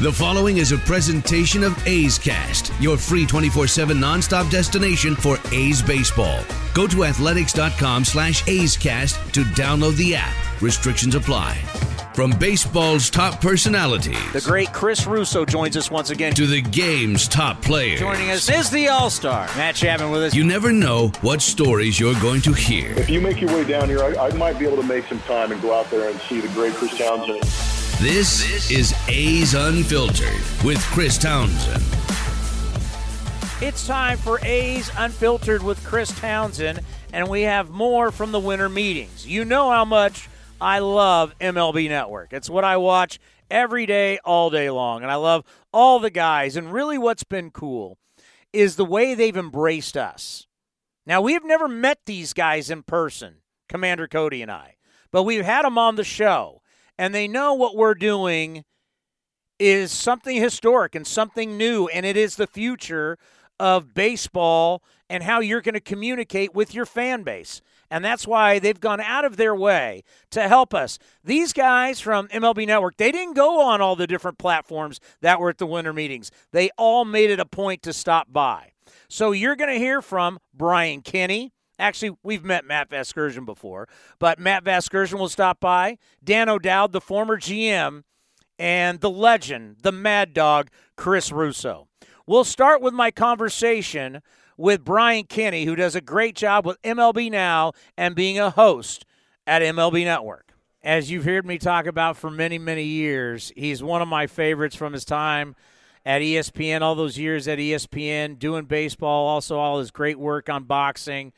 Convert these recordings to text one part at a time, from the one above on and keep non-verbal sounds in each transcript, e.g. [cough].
The following is a presentation of A's Cast, your free 24-7 nonstop destination for A's baseball. Go to athletics.com slash A's Cast to download the app. Restrictions apply. From baseball's top personalities. The great Chris Russo joins us once again. To the game's top players. Joining us is the All-Star, Matt Chapman with us. You never know what stories you're going to hear. If you make your way down here, I, I might be able to make some time and go out there and see the great Chris Townsend. This is A's Unfiltered with Chris Townsend. It's time for A's Unfiltered with Chris Townsend, and we have more from the winter meetings. You know how much I love MLB Network. It's what I watch every day, all day long, and I love all the guys. And really, what's been cool is the way they've embraced us. Now, we've never met these guys in person, Commander Cody and I, but we've had them on the show and they know what we're doing is something historic and something new, and it is the future of baseball and how you're going to communicate with your fan base. And that's why they've gone out of their way to help us. These guys from MLB Network, they didn't go on all the different platforms that were at the winter meetings. They all made it a point to stop by. So you're going to hear from Brian Kenny, Actually, we've met Matt Vasgersian before, but Matt Vasgersian will stop by. Dan O'Dowd, the former GM, and the legend, the mad dog, Chris Russo. We'll start with my conversation with Brian Kenny, who does a great job with MLB Now and being a host at MLB Network. As you've heard me talk about for many, many years, he's one of my favorites from his time at ESPN, all those years at ESPN, doing baseball, also all his great work on boxing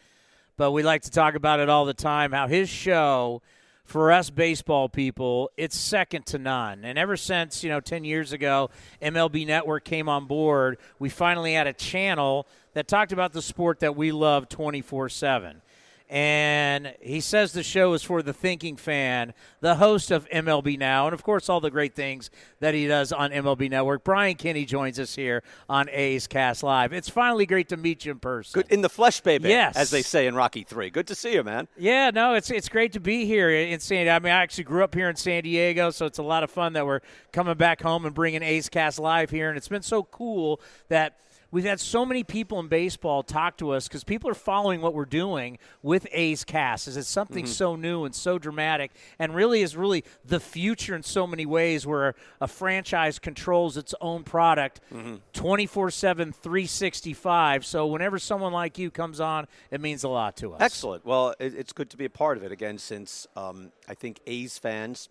but we like to talk about it all the time how his show for us baseball people it's second to none. And ever since you know 10 years ago mlb network came on board we finally had a channel that talked about the sport that we love 24 7 and he says the show is for the thinking fan, the host of MLB Now, and of course, all the great things that he does on MLB Network. Brian Kenny joins us here on A's Cast Live. It's finally great to meet you in person. Good in the flesh, baby. Yes, as they say in Rocky Three. Good to see you, man. Yeah, no, it's it's great to be here in San. I mean, I actually grew up here in San Diego, so it's a lot of fun that we're coming back home and bringing A's Cast Live here, and it's been so cool that We've had so many people in baseball talk to us because people are following what we're doing with A's Cast. Is it's something mm-hmm. so new and so dramatic, and really is really the future in so many ways, where a franchise controls its own product, mm-hmm. twenty four seven, three sixty five. So whenever someone like you comes on, it means a lot to us. Excellent. Well, it's good to be a part of it again, since um, I think A's fans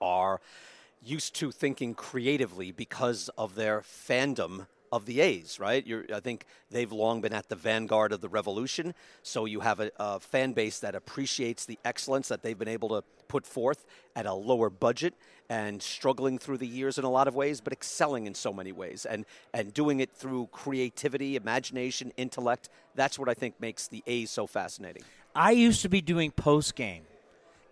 are used to thinking creatively because of their fandom of the A's, right? You're, I think they've long been at the vanguard of the revolution. So you have a, a, fan base that appreciates the excellence that they've been able to put forth at a lower budget and struggling through the years in a lot of ways, but excelling in so many ways and, and doing it through creativity, imagination, intellect. That's what I think makes the A's so fascinating. I used to be doing post game,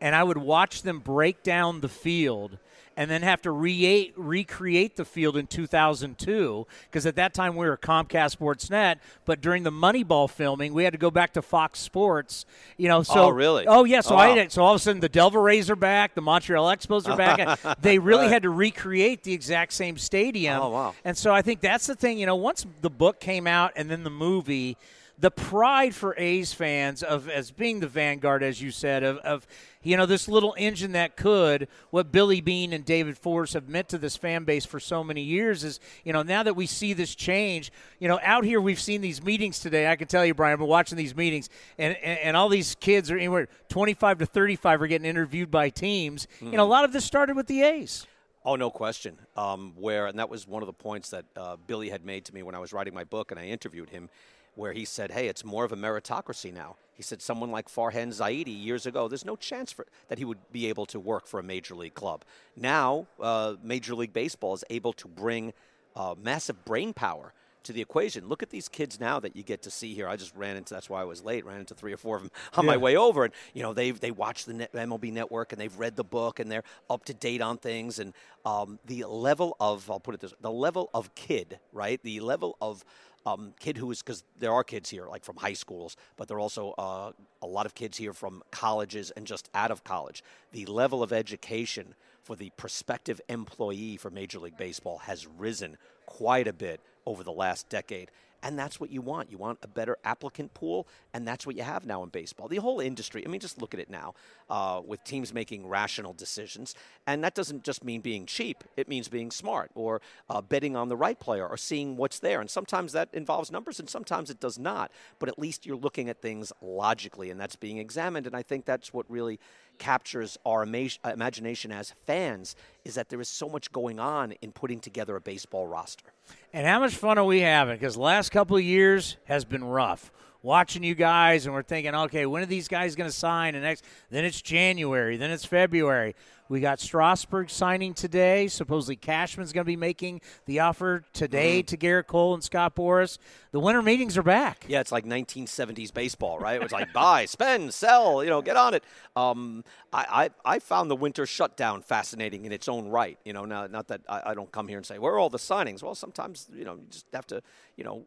and I would watch them break down the field and then have to re- recreate the field in 2002 because at that time we were Comcast Sportsnet, but during the Moneyball filming we had to go back to Fox Sports. You know, so oh really? Oh yeah, so oh, I wow. so all of a sudden the Devil Rays are back, the Montreal Expos are back. [laughs] they really right. had to recreate the exact same stadium. Oh wow! And so I think that's the thing. You know, once the book came out and then the movie the pride for A's fans of as being the vanguard, as you said, of, of you know this little engine that could what Billy Beane and David Forst have meant to this fan base for so many years is you know now that we see this change, you know out here we've seen these meetings today. I can tell you, Brian, we're watching these meetings, and and, and all these kids are anywhere 25 to 35 are getting interviewed by teams. Mm-hmm. You know, a lot of this started with the A's. Oh, no question. Um, where and that was one of the points that uh, Billy had made to me when I was writing my book, and I interviewed him where he said, hey, it's more of a meritocracy now. He said someone like Farhan Zaidi years ago, there's no chance for that he would be able to work for a major league club. Now, uh, Major League Baseball is able to bring uh, massive brain power to the equation. Look at these kids now that you get to see here. I just ran into that's why I was late. Ran into three or four of them on yeah. my way over, and you know they they watch the net, MLB Network and they've read the book and they're up to date on things. And um, the level of I'll put it this the level of kid right, the level of um, kid who is because there are kids here like from high schools, but there are also uh, a lot of kids here from colleges and just out of college. The level of education for the prospective employee for Major League Baseball has risen quite a bit over the last decade. And that's what you want. You want a better applicant pool, and that's what you have now in baseball. The whole industry, I mean, just look at it now uh, with teams making rational decisions. And that doesn't just mean being cheap, it means being smart or uh, betting on the right player or seeing what's there. And sometimes that involves numbers, and sometimes it does not. But at least you're looking at things logically, and that's being examined. And I think that's what really captures our ima- imagination as fans is that there is so much going on in putting together a baseball roster. And how much fun are we having? Because last couple of years has been rough. Watching you guys, and we're thinking, okay, when are these guys going to sign? And next, then it's January, then it's February. We got Strasburg signing today. Supposedly Cashman's going to be making the offer today Mm-hmm. to Gerrit Cole and Scott Boras. The winter meetings are back. Yeah, it's like 1970s baseball, right? It was like buy, [laughs] spend, sell, you know, get on it. Um, I, I, I found the winter shutdown fascinating in its own right. You know, now, not that I, I don't come here and say, where are all the signings? Well, sometimes, you know, you just have to, you know,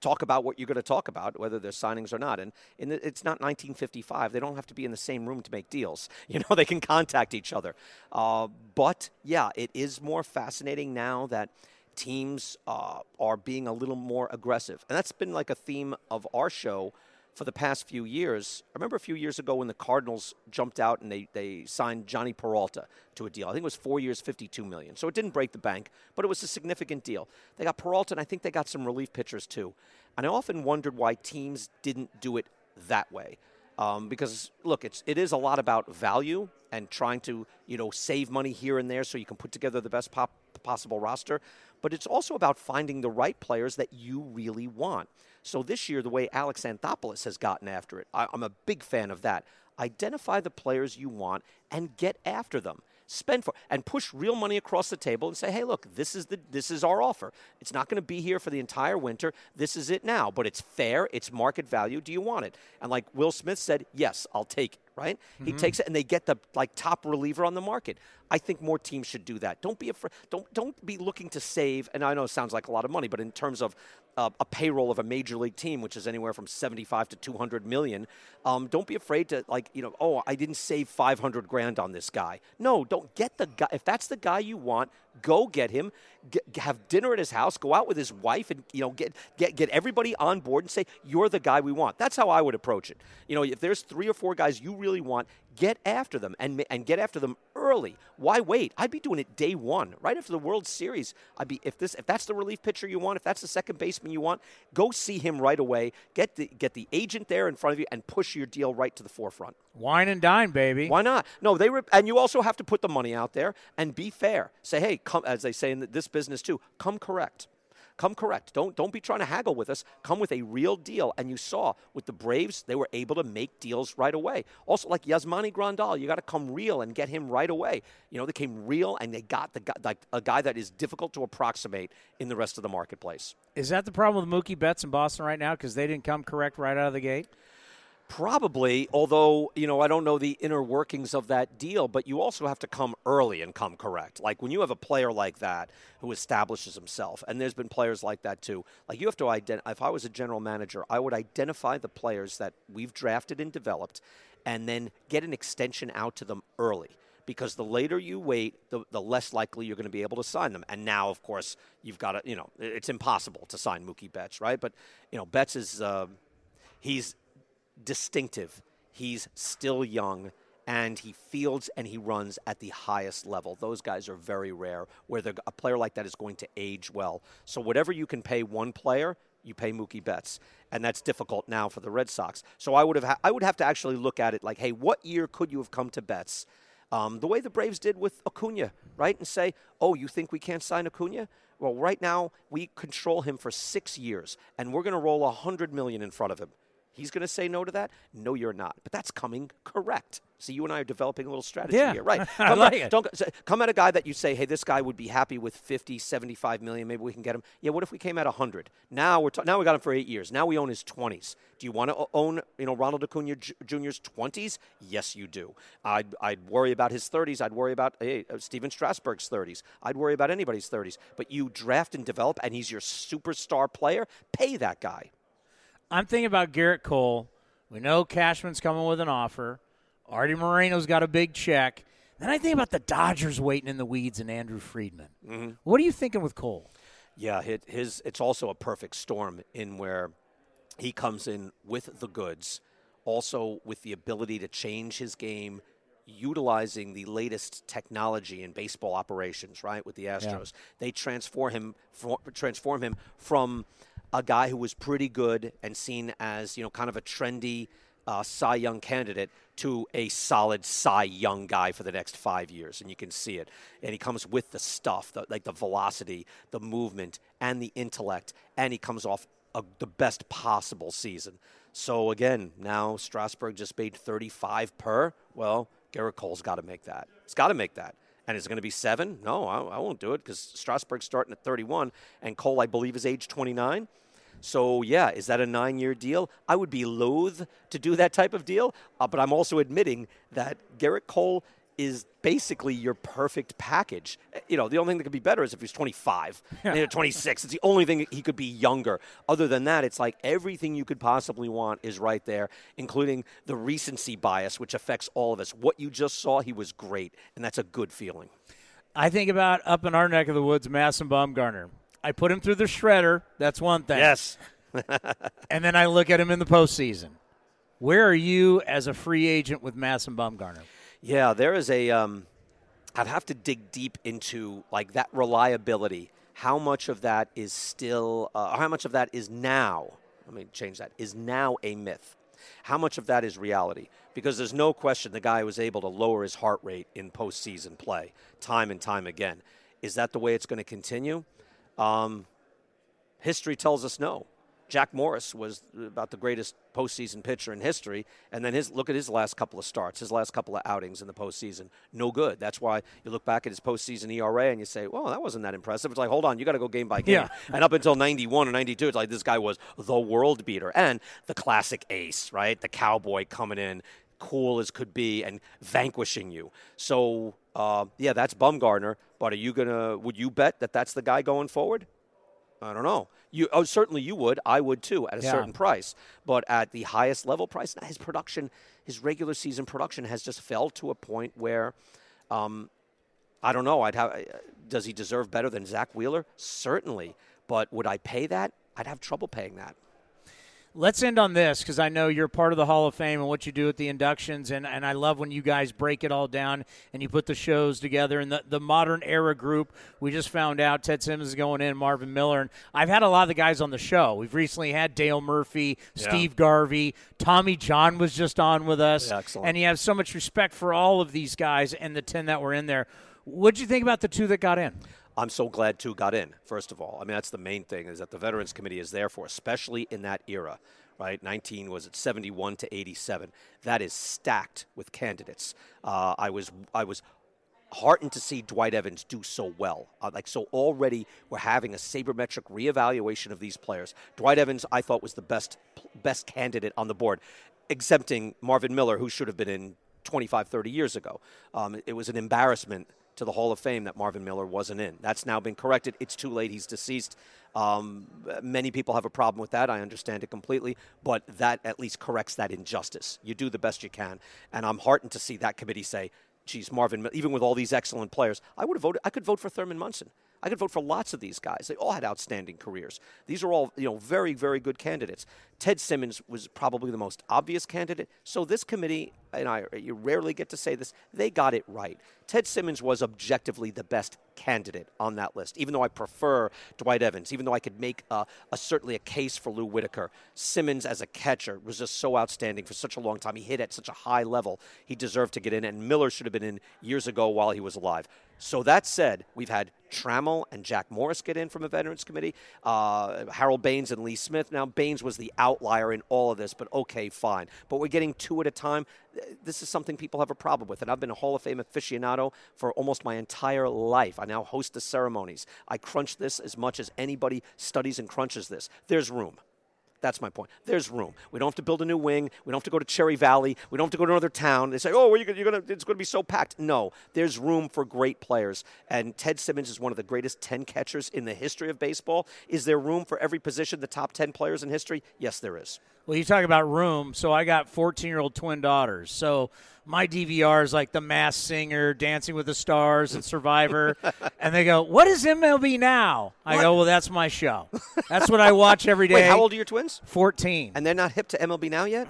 talk about what you're going to talk about, whether there's signings or not. And, it's not 1955. They don't have to be in the same room to make deals. [laughs] You know, they can contact each other. Uh, but yeah, it is more fascinating now that teams uh, are being a little more aggressive. And that's been like a theme of our show for the past few years. I remember a few years ago when the Cardinals jumped out and they, they signed Jhonny Peralta to a deal. I think it was four years, 52 million. So it didn't break the bank, but it was a significant deal. They got Peralta, and I think they got some relief pitchers too. And I often wondered why teams didn't do it that way. Um, because look, it's it is a lot about value and trying to you know save money here and there so you can put together the best pop, possible roster. But it's also about finding the right players that you really want. So this year, the way Alex Anthopoulos has gotten after it, I, I'm a big fan of that. Identify the players you want and get after them spend for and push real money across the table and say hey look this is the this is our offer. It's not going to be here for the entire winter. This is it now but it's fair it's market value. Do you want it? And like will smith said yes i'll take it right? He mm-hmm. takes it and they get the like top reliever on the market. I think more teams should do that. Don't be afraid don't don't be looking to save and i know it sounds like a lot of money but in terms of uh, a payroll of a major league team which is anywhere from 75 to 200 million. Um, don't be afraid to like you know oh i didn't save 500 grand on this guy. No don't get the guy if that's the guy you want go get him. Have dinner at his house go out with his wife and you know get, get get everybody on board and say you're the guy we want. That's how i would approach it. You know if there's three or four guys you really want get after them and, and get after them early why wait i'd be doing it day one right after the world series i'd be if this if that's the relief pitcher you want if that's the second baseman you want go see him right away get the get the agent there in front of you and push your deal right to the forefront Wine and dine, baby. why not? No, they were, and you also have to put the money out there and be fair. Say, hey, come, as they say in this business too, come correct. Come correct. Don't don't be trying to haggle with us. Come with a real deal. And you saw with the Braves, they were able to make deals right away. Also, like Yasmani Grandal, you got to come real and get him right away. You know, they came real and they got the guy, like a guy that is difficult to approximate in the rest of the marketplace. Is that the problem with Mookie Betts in Boston right now? Because they didn't come correct right out of the gate? Probably, although, you know, I don't know the inner workings of that deal, but you also have to come early and come correct. Like when you have a player like that who establishes himself, and there's been players like that too, like you have to identify, if I was a general manager, I would identify the players that we've drafted and developed and then get an extension out to them early. Because the later you wait, the, the less likely you're going to be able to sign them. And now, of course, you've got to, you know, it's impossible to sign Mookie Betts, right? But, you know, Betts is, uh, he's distinctive. He's still young and he fields and he runs at the highest level. Those guys are very rare where a player like that is going to age well. So whatever you can pay one player, you pay Mookie Betts, and that's difficult now for the Red Sox. So I would have ha- I would have to actually look at it like, hey, what year could you have come to Betts? Um, the way the Braves did with Acuna, right? And say, oh, you think we can't sign Acuna? Well, right now we control him for six years, and we're going to roll a hundred million in front of him. He's going to say no to that? No, you're not. But that's coming correct. So you and I are developing a little strategy Yeah. here, right? [laughs] I Come like at, it. Don't say- come at a guy that you say, hey, this guy would be happy with 50, 75 million. Maybe we can get him. Yeah, what if we came at 100? Now we're ta- now we got him for eight years. Now we own his 20s. Do you want to own you know Ronald Acuna Jr.'s 20s? Yes, you do. I'd, I'd worry about his 30s. I'd worry about hey, uh, Stephen Strasburg's 30s. I'd worry about anybody's 30s. But you draft and develop, and he's your superstar player. Pay that guy. I'm thinking about Gerrit Cole. We know Cashman's coming with an offer. Artie Moreno's got a big check. Then I think about the Dodgers waiting in the weeds and Andrew Friedman. Mm-hmm. What are you thinking with Cole? Yeah, his, his it's also a perfect storm in where he comes in with the goods, also with the ability to change his game, utilizing the latest technology in baseball operations. Right with the Astros, they transform him transform him from a guy who was pretty good and seen as you know kind of a trendy uh, Cy Young candidate to a solid Cy Young guy for the next five years, and you can see it. And he comes with the stuff, the, like the velocity, the movement, and the intellect, and he comes off a, the best possible season. So again, now Strasburg just made 35 per. Well, Gerrit Cole's got to make that. It's got to make that. And is it going to be seven? No, I, I won't do it because Strasburg's starting at 31, and Cole, I believe, is age 29. So, yeah, is that a nine year deal? I would be loath to do that type of deal, uh, but I'm also admitting that Gerrit Cole is basically your perfect package. Uh, you know, the only thing that could be better is if he's 25, [laughs] yeah. 26. It's the only thing he could be younger. Other than that, it's like everything you could possibly want is right there, including the recency bias, which affects all of us. What you just saw, he was great, and that's a good feeling. I think about up in our neck of the woods, Madison Bumgarner. I put him through the shredder. That's one thing. Yes. [laughs] and then I look at him in the postseason. Where are you as a free agent with Madison Bumgarner? Yeah, there is a. Um, I'd have to dig deep into like that reliability. How much of that is still, uh, how much of that is now? Let me change that. Is now a myth. How much of that is reality? Because there's no question the guy was able to lower his heart rate in postseason play time and time again. Is that the way it's going to continue? Um, history tells us no. Jack Morris was about the greatest postseason pitcher in history, and then his look at his last couple of starts, his last couple of outings in the postseason, no good. That's why you look back at his postseason ERA and you say, "Well, that wasn't that impressive." It's like, hold on, you got to go game by game. Yeah. And up until '91 or '92, it's like this guy was the world beater and the classic ace, right? The cowboy coming in, cool as could be, and vanquishing you. So, uh, yeah, that's Bumgarner. But are you gonna? Would you bet that that's the guy going forward? I don't know. You oh certainly you would. I would too at a yeah. certain price. But at the highest level price, his production, his regular season production has just fell to a point where, um, I don't know. I'd have. Uh, does he deserve better than Zack Wheeler? Certainly. But would I pay that? I'd have trouble paying that. Let's end on this because I know you're part of the Hall of Fame and what you do at the inductions, and, and I love when you guys break it all down and you put the shows together. And the, the modern era group, we just found out Ted Simmons is going in, Marvin Miller. And I've had a lot of the guys on the show. We've recently had Dale Murphy, yeah. Steve Garvey, Tommy John was just on with us. Yeah, excellent. And you have so much respect for all of these guys and the 10 that were in there. What'd you think about the two that got in? I'm so glad two got in, first of all. I mean, that's the main thing is that the Veterans Committee is there for, especially in that era, right? 19 was it 71 to 87. That is stacked with candidates. Uh, I was, I was heartened to see Dwight Evans do so well. Uh, like, so already we're having a sabermetric reevaluation of these players. Dwight Evans, I thought, was the best, best candidate on the board, exempting Marvin Miller, who should have been in 25, 30 years ago. Um, it was an embarrassment to the Hall of Fame that Marvin Miller wasn't in. That's now been corrected. It's too late. He's deceased. Um, many people have a problem with that. I understand it completely, but that at least corrects that injustice. You do the best you can, and I'm heartened to see that committee say, "Geez, Marvin, even with all these excellent players, I would have voted. I could vote for Thurman Munson. I could vote for lots of these guys. They all had outstanding careers. These are all, you know, very, very good candidates. Ted Simmons was probably the most obvious candidate. So this committee, and I, you rarely get to say this, they got it right. Ted Simmons was objectively the best candidate on that list. Even though I prefer Dwight Evans, even though I could make a, a, certainly a case for Lou Whitaker, Simmons as a catcher was just so outstanding for such a long time. He hit at such a high level. He deserved to get in, and Miller should have been in years ago while he was alive. So that said, we've had Trammell and Jack Morris get in from a Veterans Committee. Uh, Harold Baines and Lee Smith. Now, Baines was the outlier in all of this, but okay, fine. But we're getting two at a time. This is something people have a problem with. And I've been a Hall of Fame aficionado for almost my entire life. I now host the ceremonies. I crunch this as much as anybody studies and crunches this. There's room. That's my point. There's room. We don't have to build a new wing. We don't have to go to Cherry Valley. We don't have to go to another town. They say, "Oh, you're to, it's going to be so packed." No, there's room for great players. And Ted Simmons is one of the greatest ten catchers in the history of baseball. Is there room for every position, the top ten players in history? Yes, there is. Well, you talk about room. So I got 14 year old twin daughters. So my DVR is like The Masked Singer, Dancing with the Stars, and Survivor. [laughs] and they go, What is MLB now? I What? go, Well, that's my show. That's what I watch every day. Wait, how old are your twins? 14. And they're not hip to MLB now yet?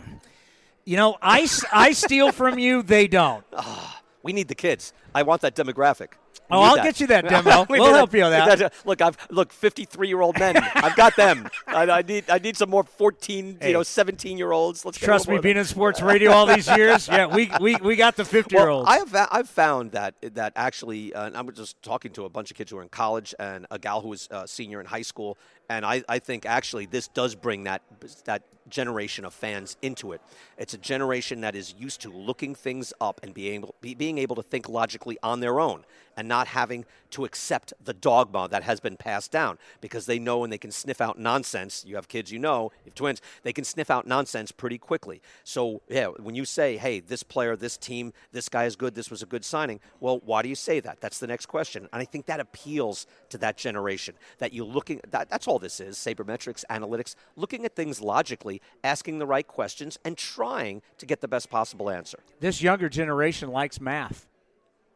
You know, I, I steal from you, they don't. Ah, we need the kids. I want that demographic. Oh, I'll that. get you that [laughs] demo. We We'll help you with that. Look, I've look 53 year old men. I've got them. [laughs] I, I need I need some more 14, Hey. you know, 17 year olds. Let's Trust me, being in sports radio all these years, yeah, we, we, we got the 50 year Well, olds. I have I've found that that actually, uh, and I'm just talking to a bunch of kids who are in college and a gal who was a senior in high school, and I, I think actually this does bring that that generation of fans into it. It's a generation that is used to looking things up and being able, be, being able to think logically on their own and not having to accept the dogma that has been passed down because they know and they can sniff out nonsense. You have kids, you know, you have twins, they can sniff out nonsense pretty quickly. So, yeah, when you say, hey, this player, this team, this guy is good, this was a good signing, well, why do you say that? That's the next question. And I think that appeals to that generation that you looking, that, that's all this is sabermetrics, analytics, looking at things logically, asking the right questions, and trying to get the best possible answer. this younger generation likes math.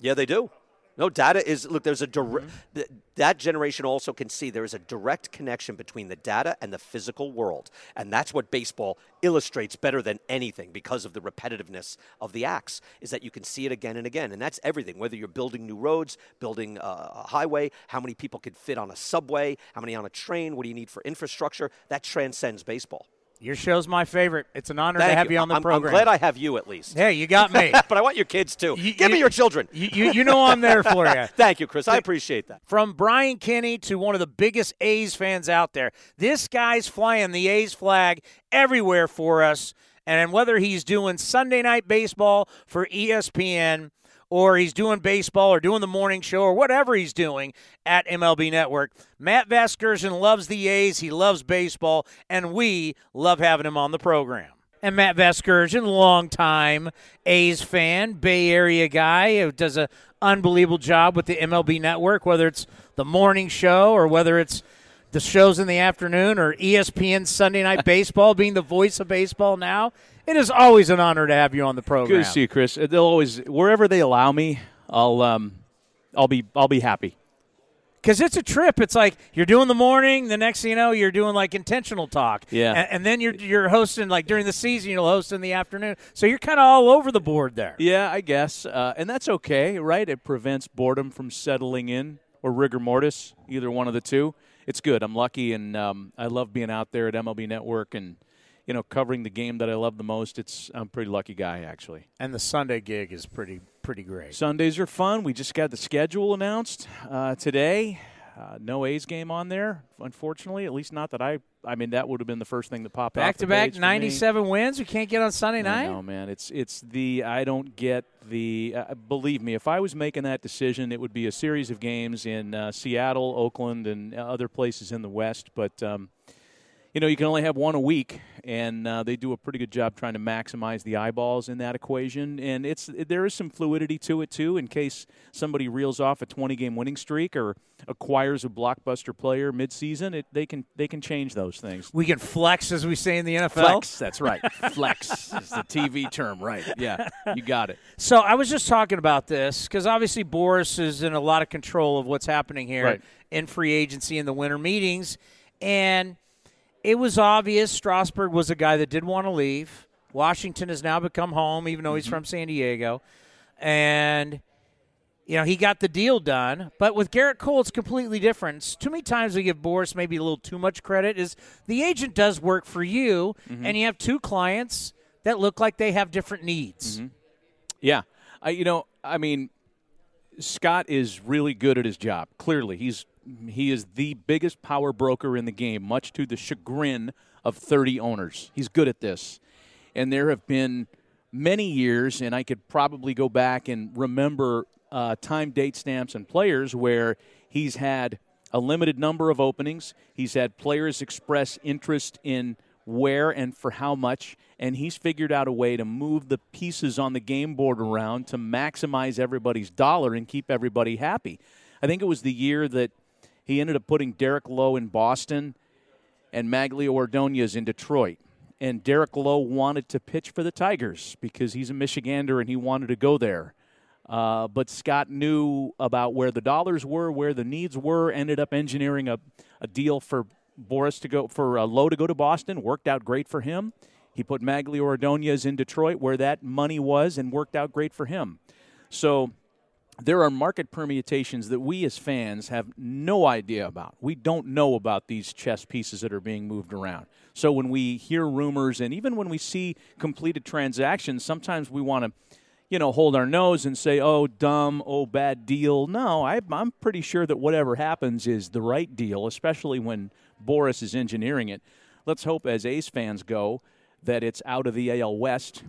Yeah, they do. No, data is look. There's a direct. Mm-hmm. That generation also can see there is a direct connection between the data and the physical world, and that's what baseball illustrates better than anything because of the repetitiveness of the acts. Is that you can see it again and again, and that's everything. Whether you're building new roads, building a a highway, how many people could fit on a subway, how many on a train, what do you need for infrastructure? That transcends baseball. Your show's my favorite. It's an honor to have you, on the I'm, program. I'm glad I have you at least. hey, you got me. [laughs] but I want your kids too. You- Give me your children. you, you, you know I'm there for you. [laughs] Thank you, Chris. I appreciate that. From Brian Kenny to one of the biggest A's fans out there, this guy's flying the A's flag everywhere for us. And whether he's doing Sunday night baseball for ESPN or he's doing baseball or doing the morning show or whatever he's doing at MLB Network, Matt Vasgersian loves the A's. He loves baseball, and we love having him on the program. And Matt Vasgersian, longtime A's fan, Bay Area guy, who does an unbelievable job with the MLB Network, whether it's the morning show or whether it's the shows in the afternoon or ESPN Sunday Night [laughs] Baseball, being the voice of baseball now. It is always an honor to have you on the program. Good to see you, Chris. Uh, They'll always wherever they allow me, I'll um, I'll be I'll be happy. Because it's a trip. It's like you're doing the morning. The next thing you know, you're doing like intentional talk. Yeah. And, and then you're you're hosting like during the season. You'll host in the afternoon. So you're kind of all over the board there. Yeah, I guess, uh, and that's okay, right? It prevents boredom from settling in or rigor mortis, either one of the two. It's good. I'm lucky, and um, I love being out there at MLB Network and you know covering the game that I love the most. It's I'm a pretty lucky guy actually. And the Sunday gig is pretty pretty great. Sundays are fun. We just got the schedule announced uh, today. Uh, no A's game on there, unfortunately. At least not that I. I mean, that would have been the first thing popped off Back to back me. 97 wins. We can't get on Sunday night. No man. It's it's the I don't get the. Uh, believe me, if I was making that decision, it would be a series of games in uh, Seattle, Oakland, and other places in the West. But um, you know, you can only have one a week, and uh, they do a pretty good job trying to maximize the eyeballs in that equation. And it's there is some fluidity to it too, in case somebody reels off a 20-game winning streak or acquires a blockbuster player midseason. It, they can they can change those things. We can flex, as we say in the NFL. Flex, that's right. Flex is the TV term, right? Yeah, you got it. [laughs] So I was just talking about this because obviously Boras is in a lot of control of what's happening here Right. in free agency in the winter meetings, and it was obvious Strasburg was a guy that did want to leave. Washington has now become home, even though he's mm-hmm. from San Diego, and you know he got the deal done. But with Gerrit Cole, it's completely different. Too many times we give Boras maybe a little too much credit. Is the agent does work for you, mm-hmm. and you have two clients that look like they have different needs. Mm-hmm. Yeah, I, you know, I mean, Scott is really good at his job. Clearly, he's he is the biggest power broker in the game, much to the chagrin of 30 owners. He's good at this, and there have been many years, and I could probably go back and remember uh, time, date stamps, and players where he's had a limited number of openings. He's had players express interest in where and for how much, and he's figured out a way to move the pieces on the game board around to maximize everybody's dollar and keep everybody happy. I think it was the year that he ended up putting Derek Lowe in Boston and Magglio Ordonez in Detroit. and Derek Lowe wanted to pitch for the Tigers because he's a Michigander and he wanted to go there. Uh, but Scott knew about where the dollars were, where the needs were, ended up engineering a, a deal for Boras to go, for uh, Lowe to go to Boston. Worked out great for him. He put Magglio Ordonez in Detroit where that money was and worked out great for him. So there are market permutations that we as fans have no idea about. We don't know about these chess pieces that are being moved around. So when we hear rumors and even when we see completed transactions, sometimes we want to, you know, hold our nose and say, "Oh, dumb, oh, bad deal." No, I, I'm pretty sure that whatever happens is the right deal, especially when Boras is engineering it. Let's hope, as A's fans go, that it's out of the AL West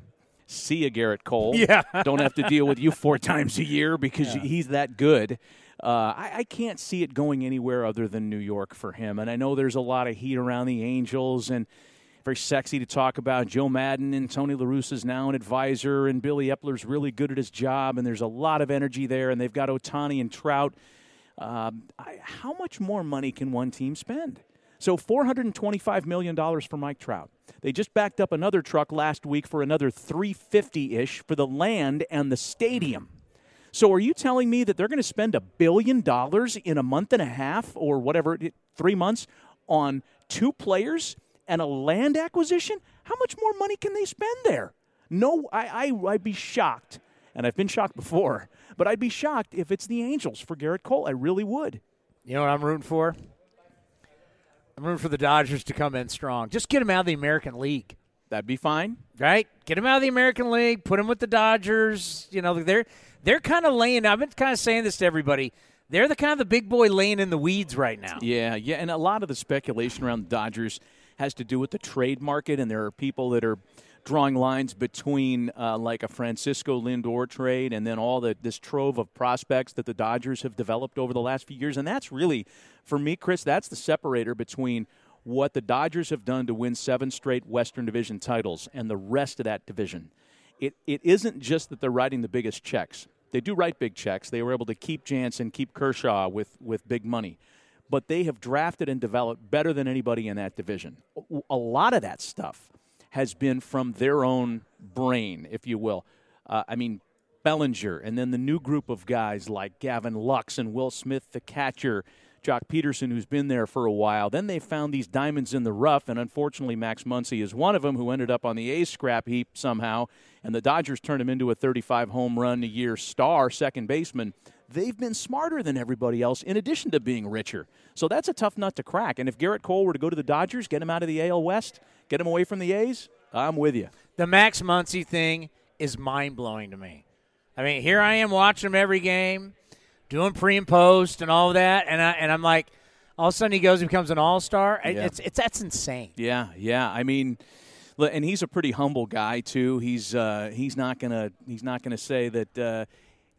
see a Gerrit Cole. [laughs] Yeah. Don't have to deal with you four times a year because yeah. he's that good. Uh, I, I, can't see it going anywhere other than New York for him. And I know there's a lot of heat around the Angels and very sexy to talk about. Joe Maddon and Tony La Russa is now an advisor, and Billy Eppler's really good at his job, and there's a lot of energy there, and they've got Ohtani and Trout. Um, I, how much more money can one team spend? So $425 million for Mike Trout. They just backed up another truck last week for another 350-ish for the land and the stadium. So are you telling me that they're going to spend a billion dollars in a month and a half or whatever, 3 months on two players and a land acquisition? How much more money can they spend there? No, I, I I'd be shocked. And I've been shocked before, but I'd be shocked if it's the Angels for Gerrit Cole. I really would. You know what I'm rooting for? I'm rooting for the Dodgers to come in strong. Just get them out of the American League. That'd be fine, right? Get them out of the American League. Put them with the Dodgers. You know, they're they're kind of laying. I've been kind of saying this to everybody. They're the kind of the big boy laying in the weeds right now. Yeah, yeah, and a lot of the speculation around the Dodgers has to do with the trade market, and there are people that are drawing lines between uh, like a Francisco Lindor trade and then all the this trove of prospects that the Dodgers have developed over the last few years, and that's really, for me, Chris, that's the separator between what the Dodgers have done to win seven straight Western Division titles and the rest of that division. It it isn't just that they're writing the biggest checks. They do write big checks. They were able to keep Jansen, keep Kershaw with with big money but they have drafted and developed better than anybody in that division. A lot of that stuff has been from their own brain, if you will. Uh, I mean, Bellinger, and then the new group of guys like Gavin Lux and Will Smith, the catcher, Joc Pederson, who's been there for a while. Then they found these diamonds in the rough, and unfortunately, Max Muncy is one of them who ended up on the A's scrap heap somehow, and the Dodgers turned him into a 35 home run a year star second baseman. They've been smarter than everybody else, in addition to being richer. So that's a tough nut to crack. And if Gerrit Cole were to go to the Dodgers, get him out of the AL West, Get him away from the A's? I'm with you. The Max Muncy thing is mind blowing to me. I mean, here I am watching him every game, doing pre and post and all that, and I and I'm like, all of a sudden he goes and becomes an all star. Yeah. It's it's that's insane. Yeah, yeah. I mean, and he's a pretty humble guy too. He's uh, he's not gonna he's not gonna say that. Uh,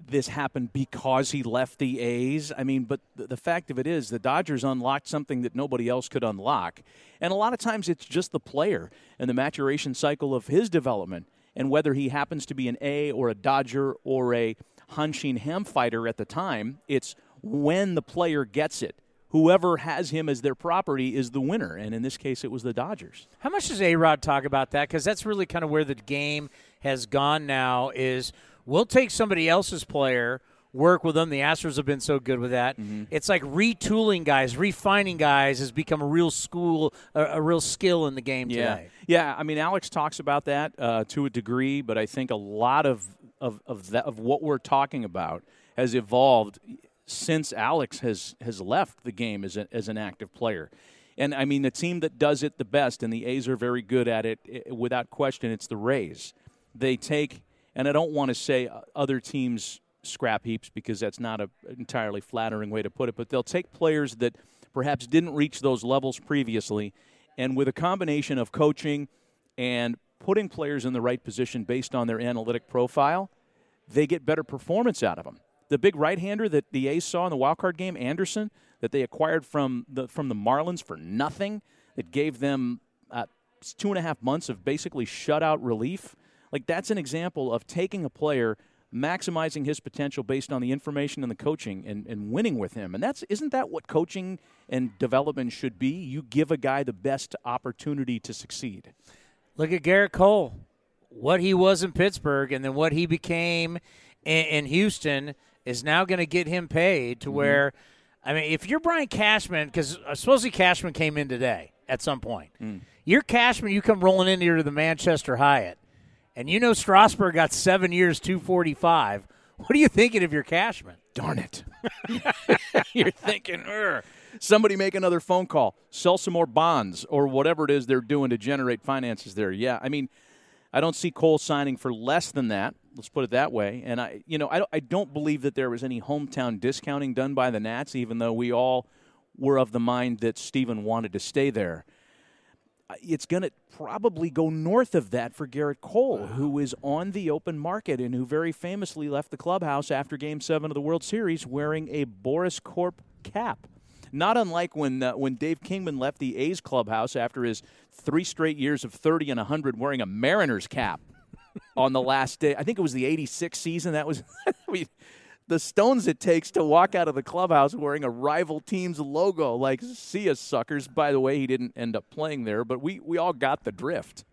this happened because he left the A's. I mean, but the fact of it is, the Dodgers unlocked something that nobody else could unlock. And a lot of times it's just the player and the maturation cycle of his development and whether he happens to be an A or a Dodger or a hunching ham fighter at the time. It's when the player gets it. Whoever has him as their property is the winner, and in this case, it was the Dodgers. How much does A Rod talk about that? Because that's really kind of where the game has gone now. Is We'll take somebody else's player, work with them. The Astros have been so good with that. Mm-hmm. It's like retooling guys, refining guys has become a real school, a, a real skill in the game yeah. today. Yeah, I mean, Alex talks about that uh, to a degree, but I think a lot of of of, that, of what we're talking about has evolved since Alex has has left the game as, a, as an active player. And I mean, the team that does it the best, and the A's are very good at it, it without question, it's the Rays. They take and I don't want to say other teams scrap heaps because that's not an entirely flattering way to put it, but they'll take players that perhaps didn't reach those levels previously, and with a combination of coaching and putting players in the right position based on their analytic profile, they get better performance out of them. The big right-hander that the A's saw in the wild card game, Anderson, that they acquired from the from the Marlins for nothing, that gave them uh, two and a half months of basically shutout relief. Like that's an example of taking a player maximizing his potential based on the information and the coaching and, and winning with him. And that's isn't that what coaching and development should be? You give a guy the best opportunity to succeed. Look at Gerrit Cole, what he was in Pittsburgh, and then what he became in, in Houston is now going to get him paid to mm-hmm. where. I mean, if you're Brian Cashman, because uh, supposedly Cashman came in today at some point. Mm. You're Cashman, you come rolling in here to the Manchester Hyatt, and you know Strasburg got seven years, 245. What are you thinking of your Cashman? Darn it. [laughs] [laughs] You're thinking, "Ugh." somebody make another phone call, sell some more bonds, or whatever it is they're doing to generate finances there. Yeah, I mean, I don't see Cole signing for less than that. Let's put it that way. And I, you know, I don't, I don't believe that there was any hometown discounting done by the Nats, even though we all were of the mind that Stephen wanted to stay there. It's going to probably go north of that for Gerrit Cole, who is on the open market and who very famously left the clubhouse after Game Seven of the World Series wearing a Boras Corp cap. Not unlike when uh, when Dave Kingman left the A's clubhouse after his three straight years of 30 and 100 wearing a Mariners cap on the last day. I think it was the 86 season. That was [laughs] I mean, the stones it takes to walk out of the clubhouse wearing a rival team's logo. Like, see us suckers. By the way, he didn't end up playing there, but we, we all got the drift.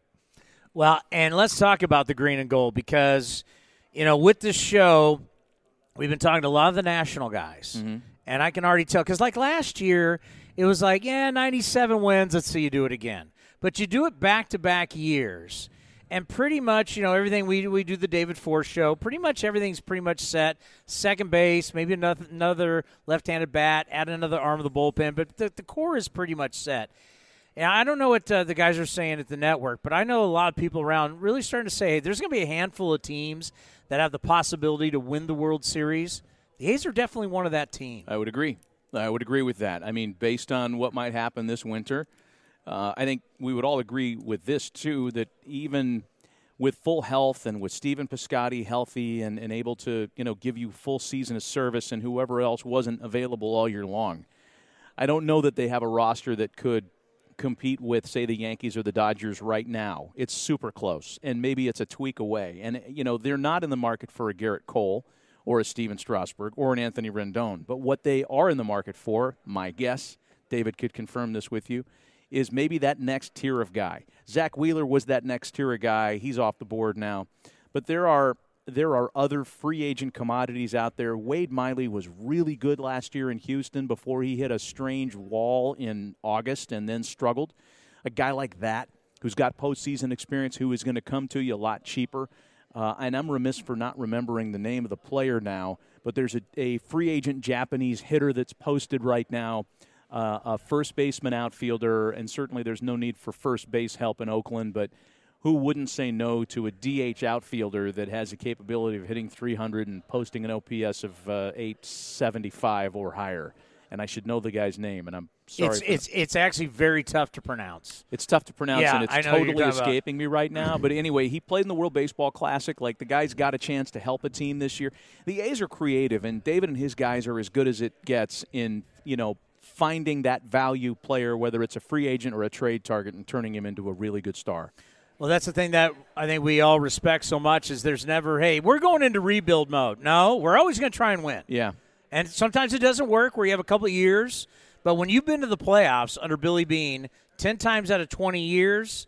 Well, and let's talk about the green and gold because, you know, with this show, we've been talking to a lot of the national guys. Mm-hmm. And I can already tell because, like last year, it was like, yeah, 97 wins. Let's see you do it again. But you do it back to back years. And pretty much, you know, everything we, we do the David Forst show, pretty much everything's pretty much set. Second base, maybe another, another left handed bat, add another arm of the bullpen, but the, the core is pretty much set. And I don't know what uh, the guys are saying at the network, but I know a lot of people around really starting to say hey, there's going to be a handful of teams that have the possibility to win the World Series. The A's are definitely one of that team. I would agree. I would agree with that. I mean, based on what might happen this winter, uh, I think we would all agree with this, too, that even with full health and with Stephen Piscotty healthy and, and able to, you know, give you full season of service and whoever else wasn't available all year long, I don't know that they have a roster that could compete with, say, the Yankees or the Dodgers right now. It's super close, and maybe it's a tweak away. And, you know, they're not in the market for a Gerrit Cole or a Stephen Strasburg or an Anthony Rendon. But what they are in the market for, my guess, David could confirm this with you, is maybe that next tier of guy. Zack Wheeler was that next tier of guy. He's off the board now. But there are there are other free agent commodities out there. Wade Miley was really good last year in Houston before he hit a strange wall in August and then struggled. A guy like that who's got postseason experience who is going to come to you a lot cheaper. Uh, and I'm remiss for not remembering the name of the player now, but there's a, a free agent Japanese hitter that's posted right now, uh, a first baseman outfielder, and certainly there's no need for first base help in Oakland, but who wouldn't say no to a DH outfielder that has the capability of hitting 300 and posting an OPS of uh, 875 or higher? And I should know the guy's name, and I'm sorry. It's, it's, it's actually very tough to pronounce. it's tough to pronounce, Yeah, and it's I know what you're totally talking about. escaping me right now. But anyway, he played in the World Baseball Classic. Like the guy's got a chance to help a team this year. The A's are creative, and David and his guys are as good as it gets in you know finding that value player, whether it's a free agent or a trade target, and turning him into a really good star. Well, that's the thing that I think we all respect so much is there's never, hey, we're going into rebuild mode. No, we're always going to try and win. Yeah, And sometimes it doesn't work where you have a couple of years. But when you've been to the playoffs under Billy Beane 10 times out of 20 years,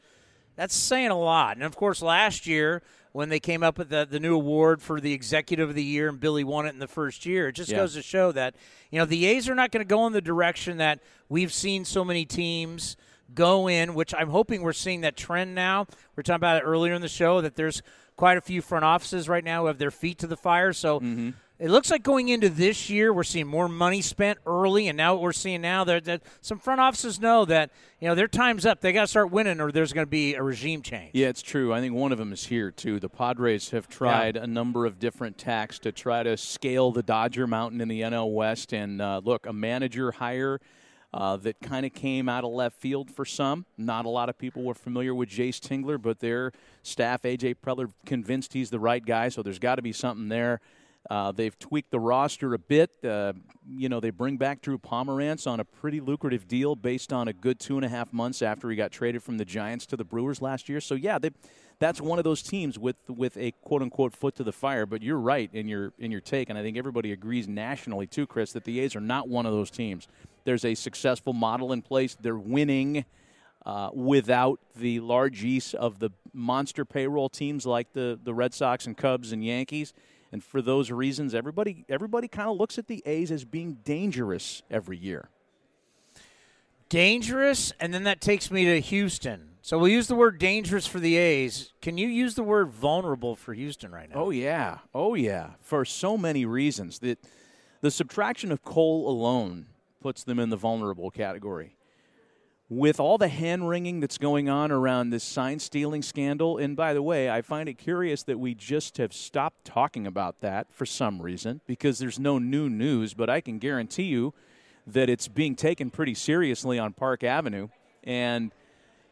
that's saying a lot. And of course, last year, when they came up with the, the new award for the executive of the year and Billy won it in the first year, it just Yeah. goes to show that, you know, the A's are not going to go in the direction that we've seen so many teams go in, which I'm hoping we're seeing that trend now. We are talking about it earlier in the show that there's quite a few front offices right now who have their feet to the fire. So mm-hmm. It looks like going into this year, we're seeing more money spent early, and now what we're seeing now that, some front offices know that you know their time's up. They got to start winning, or there's going to be a regime change. Yeah, it's true. I think one of them is here too. The Padres have tried a number of different tacks to try to scale the Dodger Mountain in the NL West. And uh, look, a manager hire uh, that kind of came out of left field for some. Not a lot of people were familiar with Jayce Tingler, but their staff, AJ Preller, convinced he's the right guy. So there's got to be something there. Uh, they've tweaked the roster a bit. Uh, you know, they bring back Drew Pomeranz on a pretty lucrative deal based on a good two and a half months after he got traded from the Giants to the Brewers last year. So yeah, they, that's one of those teams with with a quote unquote foot to the fire. But you're right in your in your take, and I think everybody agrees nationally too, Chris, that the A's are not one of those teams. There's a successful model in place. They're winning. uh, without the largesse of the monster payroll teams like the, the Red Sox and Cubs and Yankees. And for those reasons, everybody everybody kind of looks at the A's as being dangerous every year. Dangerous, and then that takes me to Houston. So we'll use the word dangerous for the A's. Can you use the word vulnerable for Houston right now? Oh yeah, oh yeah, for so many reasons. That the subtraction of Cole alone puts them in the vulnerable category with all the hand wringing that's going on around this sign stealing scandal, and by the way, I find it curious that we just have stopped talking about that for some reason because there's no new news, but I can guarantee you that it's being taken pretty seriously on Park Avenue. And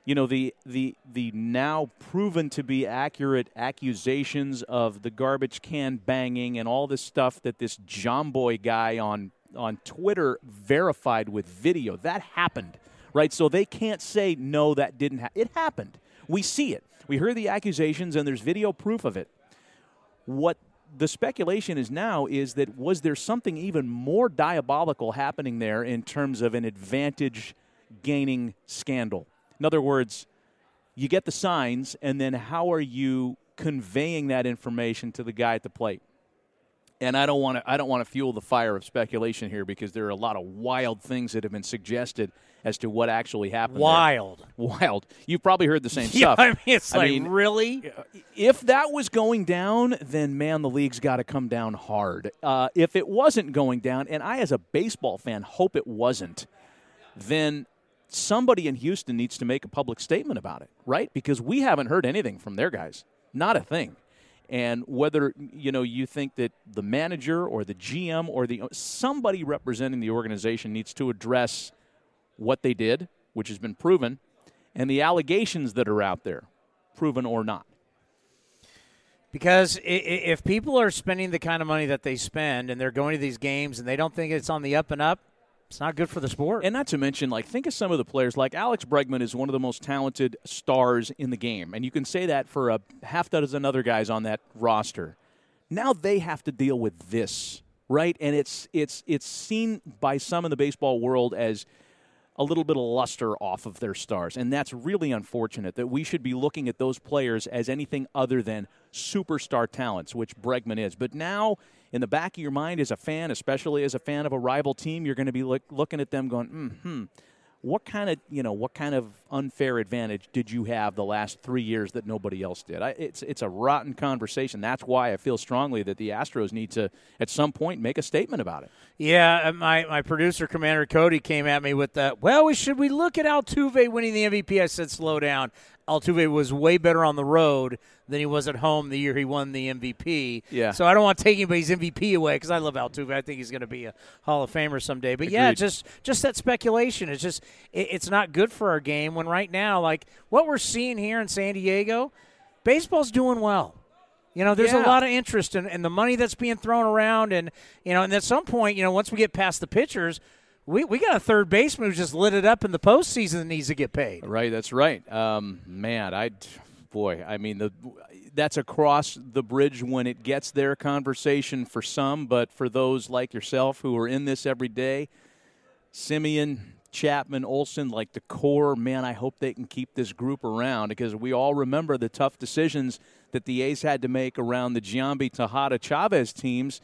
you know the the the now proven to be accurate accusations of the garbage can banging and all this stuff that this John Boy guy on on Twitter verified with video that happened right? So they can't say, no, that didn't happen. It happened. We see it. We hear the accusations, and there's video proof of it. What the speculation is now is that was there something even more diabolical happening there in terms of an advantage gaining scandal? In other words, you get the signs, and then how are you conveying that information to the guy at the plate? And I don't want to I don't want to fuel the fire of speculation here because there are a lot of wild things that have been suggested as to what actually happened. Wild, there. [laughs] wild. You've probably heard the same [laughs] yeah, stuff. I mean, it's I like mean, really. If that was going down, then man, the league's got to come down hard. Uh, if it wasn't going down, and I, as a baseball fan, hope it wasn't, then somebody in Houston needs to make a public statement about it, right? Because we haven't heard anything from their guys, not a thing and whether you know you think that the manager or the GM or the somebody representing the organization needs to address what they did, which has been proven, and the allegations that are out there, proven or not. Because if people are spending the kind of money that they spend and they're going to these games and they don't think it's on the up and up, it's not good for the sport. And not to mention, like, think of some of the players. Like Alex Bregman is one of the most talented stars in the game, and you can say that for a half dozen other guys on that roster. Now they have to deal with this, right? And it's it's it's seen by some in the baseball world as a little bit of luster off of their stars. And that's really unfortunate that we should be looking at those players as anything other than superstar talents, which Bregman is. But now, in the back of your mind as a fan, especially as a fan of a rival team, you're going to be look, looking at them going, Mm hmm, what kind of you know what kind of unfair advantage did you have the last three years that nobody else did? I, it's it's a rotten conversation. That's why I feel strongly that the Astros need to at some point make a statement about it. Yeah, uh, my my producer Commander Cody came at me with that. Well, we should we look at Altuve winning the MVP? I said slow down. Altuve was way better on the road than he was at home the year he won the MVP. Yeah. So I don't want to take anybody's MVP away because I love Altuve. I think he's going to be a Hall of Famer someday. But Agreed. yeah, just just that speculation is just it, it's not good for our game. When right now, like what we're seeing here in San Diego, baseball's doing well. You know, there's yeah. a lot of interest in, in the money that's being thrown around, and you know, and at some point, you know, once we get past the pitchers we, we got a third baseman who just lit it up in the postseason that needs to get paid. Right, that's right. Um, man, I, boy, I mean, the that's across the bridge when it gets there conversation for some, but for those like yourself who are in this every day, Semien, Chapman, Olson, like the core, man, I hope they can keep this group around because we all remember the tough decisions that the A's had to make around the Giambi, Tejada, Chavez teams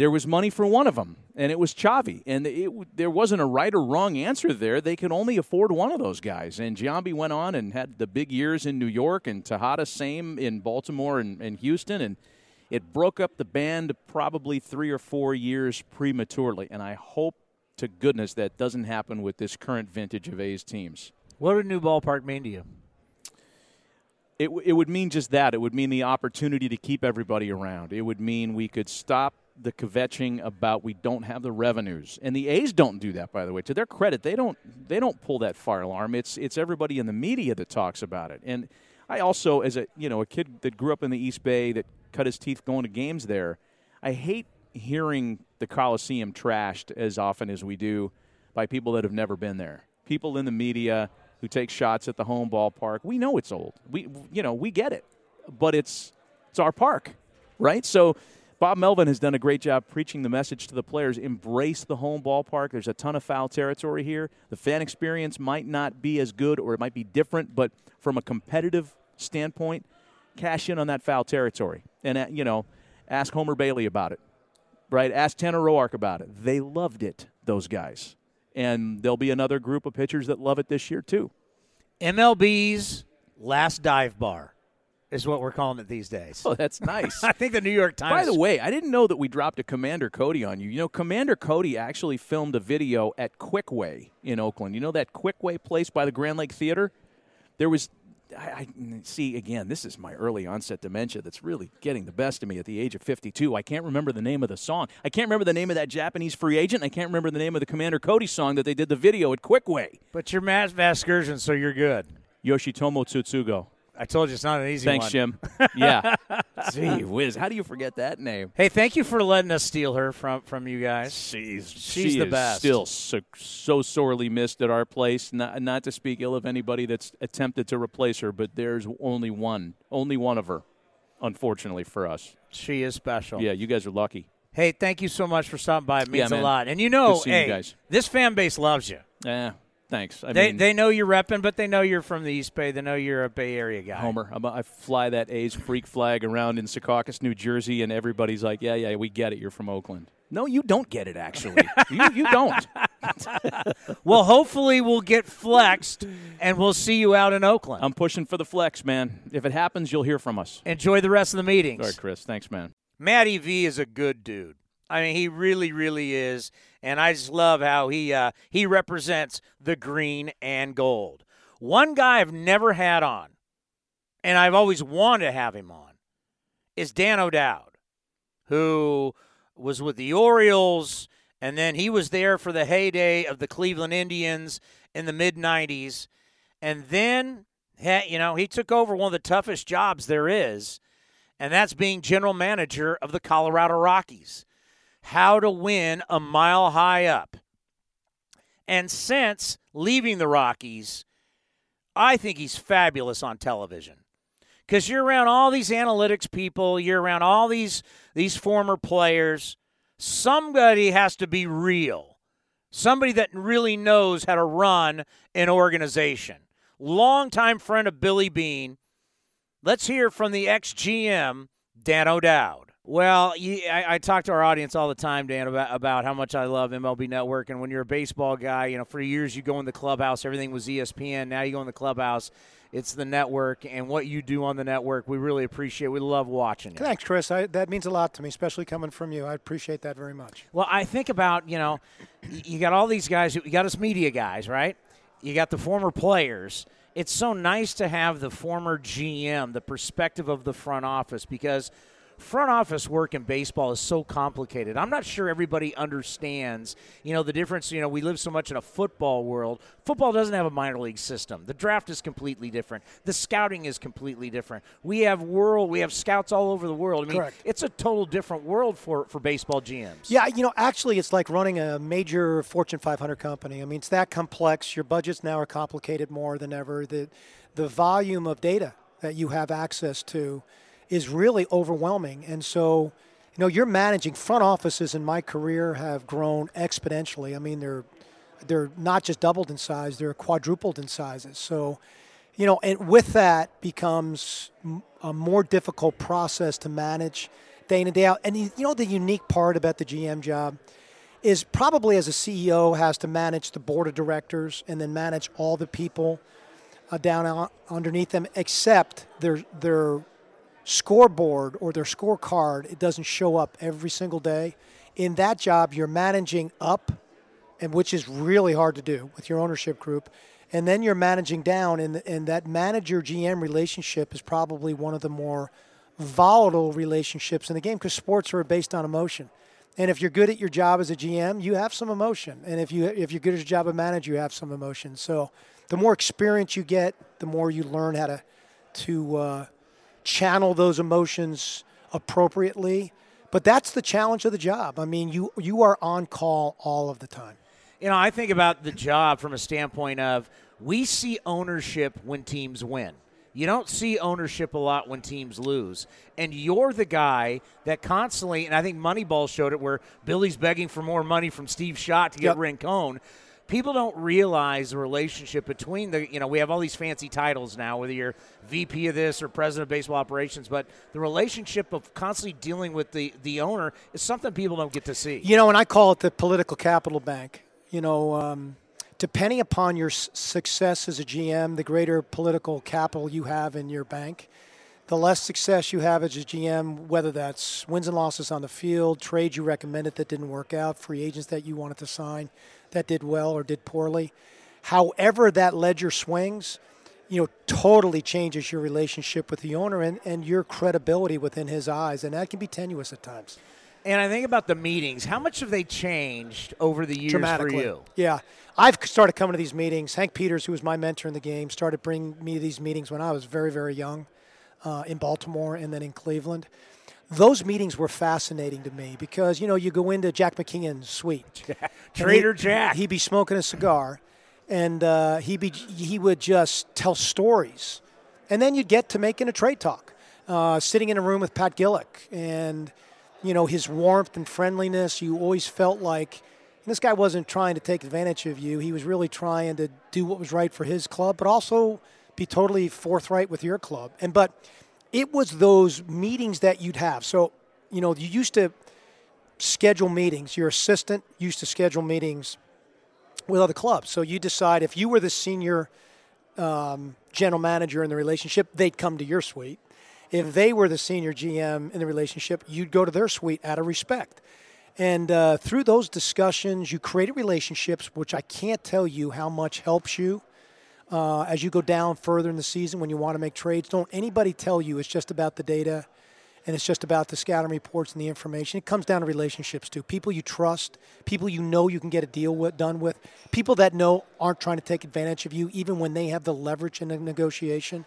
there was money for one of them, and it was Chavi. And it, there wasn't a right or wrong answer there. They could only afford one of those guys. And Giambi went on and had the big years in New York, and Tejada same in Baltimore and, and Houston. And it broke up the band probably three or four years prematurely. And I hope to goodness that doesn't happen with this current vintage of A's teams. What would a new ballpark mean to you? It, it would mean just that. It would mean the opportunity to keep everybody around. It would mean we could stop the kvetching about we don't have the revenues, and the A's don't do that. By the way, to their credit, they don't they don't pull that fire alarm. It's it's everybody in the media that talks about it. And I also, as a you know a kid that grew up in the East Bay that cut his teeth going to games there, I hate hearing the Coliseum trashed as often as we do by people that have never been there. People in the media who take shots at the home ballpark. We know it's old. We you know we get it, but it's it's our park, right? So Bob Melvin has done a great job preaching the message to the players embrace the home ballpark. There's a ton of foul territory here. The fan experience might not be as good or it might be different, but from a competitive standpoint, cash in on that foul territory. And, uh, you know, ask Homer Bailey about it, right? Ask Tanner Roark about it. They loved it, those guys. And there'll be another group of pitchers that love it this year, too. MLB's last dive bar is what we're calling it these days. Oh, that's nice. [laughs] I think the New York Times. By the way, I didn't know that we dropped a Commander Cody on you. You know, Commander Cody actually filmed a video at Kwik Way in Oakland. You know that Kwik Way place by the Grand Lake Theater? There was I, I, see again. This is my early onset dementia that's really getting the best of me at the age of 52. I can't remember the name of the song. I can't remember the name of that Japanese free agent. I can't remember the name of the Commander Cody song that they did the video at Kwik Way. But you're Matt Vasgersian, so you're good. Yoshitomo Tsutsugo. I told you it's not an easy Thanks, one. Jim. [laughs] Yeah. Gee whiz, how do you forget that name? Hey, thank you for letting us steal her from from you guys. She's She's she the best. Still so, so sorely missed at our place. Not, not to speak ill of anybody that's attempted to replace her, but there's only one, only one of her, unfortunately for us. She is special. Yeah, you guys are lucky. Hey, thank you so much for stopping by. It Yeah, means a lot. And you know, you hey, guys. this fan base loves you. Yeah, thanks. I They mean, they know you're repping, but they know you're from the East Bay. They know you're a Bay Area guy. Homer, I'm, I fly that A's freak flag around in Secaucus, New Jersey, and everybody's like, "Yeah, yeah, we get it. You're from Oakland." No, you don't get it. Actually, [laughs] you you don't. [laughs] Well, hopefully we'll get flexed, and we'll see you out in Oakland. I'm pushing for the flex, man. If it happens, you'll hear from us. Enjoy the rest of the meetings. All right, Chris. Thanks, man. Matty V is a good dude. I mean, he really, really is, and I just love how he uh, he represents the green and gold. One guy I've never had on, and I've always wanted to have him on, is Dan O'Dowd, who was with the Orioles, and then he was there for the heyday of the Cleveland Indians in the mid '90s, and then you know he took over one of the toughest jobs there is and that's being general manager of the Colorado Rockies. How to win a mile high up. And since leaving the Rockies, I think he's fabulous on television. Because you're around all these analytics people, you're around all these these former players. Somebody has to be real. Somebody that really knows how to run an organization. Longtime friend of Billy Beane, Let's hear from the ex GM, Dan O'Dowd. Well, you, I, I talk to our audience all the time, Dan, about, about how much I love MLB Network. And when you're a baseball guy, you know, for years you go in the clubhouse, everything was ESPN. Now you go in the clubhouse, it's the network. And what you do on the network, we really appreciate. We love watching it. Thanks, Chris. I, that means a lot to me, especially coming from you. I appreciate that very much. Well, I think about, you know, you got all these guys, you got us media guys, right? You got the former players. It's so nice to have the former GM, the perspective of the front office, because front office work in baseball is so complicated. I'm not sure everybody understands, you know, the difference. You know, we live so much in a football world. Football doesn't have a minor league system. The draft is completely different. The scouting is completely different. We have world, we have scouts all over the world. I mean, Correct. it's a total different world for for baseball GMs. Yeah, you know, actually, it's like running a major Fortune 500 company. I mean, it's that complex. Your budgets now are complicated more than ever. The, the volume of data that you have access to is really overwhelming. And so, you know, you're managing front offices in my career have grown exponentially. I mean, they're they're not just doubled in size; they're quadrupled in sizes. So, you know, and with that becomes a more difficult process to manage day in and day out. And you know, the unique part about the GM job is probably as a CEO has to manage the board of directors and then manage all the people uh, down on, underneath them, except their their scoreboard or their scorecard. It doesn't show up every single day. In that job, you're managing up, and which is really hard to do with your ownership group. And then you're managing down, and, and that manager GM relationship is probably one of the more volatile relationships in the game because sports are based on emotion. And if you're good at your job as a GM, you have some emotion. And if you if you're good at your job a manager, you have some emotion. So the more experience you get, the more you learn how to to uh, channel those emotions appropriately. But that's the challenge of the job. I mean, you you are on call all of the time. You know, I think about the job from a standpoint of we see ownership when teams win. You don't see ownership a lot when teams lose. And you're the guy that constantly, and I think Moneyball showed it where Billy's begging for more money from Steve Schott to get Yep. Rincon. People don't realize the relationship between the, you know, we have all these fancy titles now, whether you're VP of this or president of baseball operations, but the relationship of constantly dealing with the, the owner is something people don't get to see. You know, and I call it the political capital bank. You know, um, depending upon your s- success as a GM, the greater political capital you have in your bank, the less success you have as a GM, whether that's wins and losses on the field, trades you recommended that didn't work out, free agents that you wanted to sign that did well or did poorly. However, that ledger swings, you know, totally changes your relationship with the owner and, and your credibility within his eyes. And that can be tenuous at times. And I think about the meetings. How much have they changed over the years for you? Yeah, I've started coming to these meetings. Hank Peters, who was my mentor in the game, started bringing me to these meetings when I was very, very young uh, in Baltimore and then in Cleveland. Those meetings were fascinating to me because you know you go into Jack McKeon's suite, [laughs] Trader Jack. He'd be smoking a cigar, and uh, he be he would just tell stories, and then you'd get to making a trade talk, uh, sitting in a room with Pat Gillick, and you know his warmth and friendliness. You always felt like this guy wasn't trying to take advantage of you. He was really trying to do what was right for his club, but also be totally forthright with your club. And but it was those meetings that you'd have. So you know you used to schedule meetings. Your assistant used to schedule meetings with other clubs. So you decide if you were the senior um, general manager in the relationship, they'd come to your suite. If they were the senior GM in the relationship, you'd go to their suite out of respect. And uh, through those discussions, you created relationships, which I can't tell you how much helps you uh, as you go down further in the season when you want to make trades. Don't anybody tell you it's just about the data and it's just about the scouting reports and the information. It comes down to relationships too. People you trust, people you know you can get a deal with, done with, people that know aren't trying to take advantage of you, even when they have the leverage in a negotiation.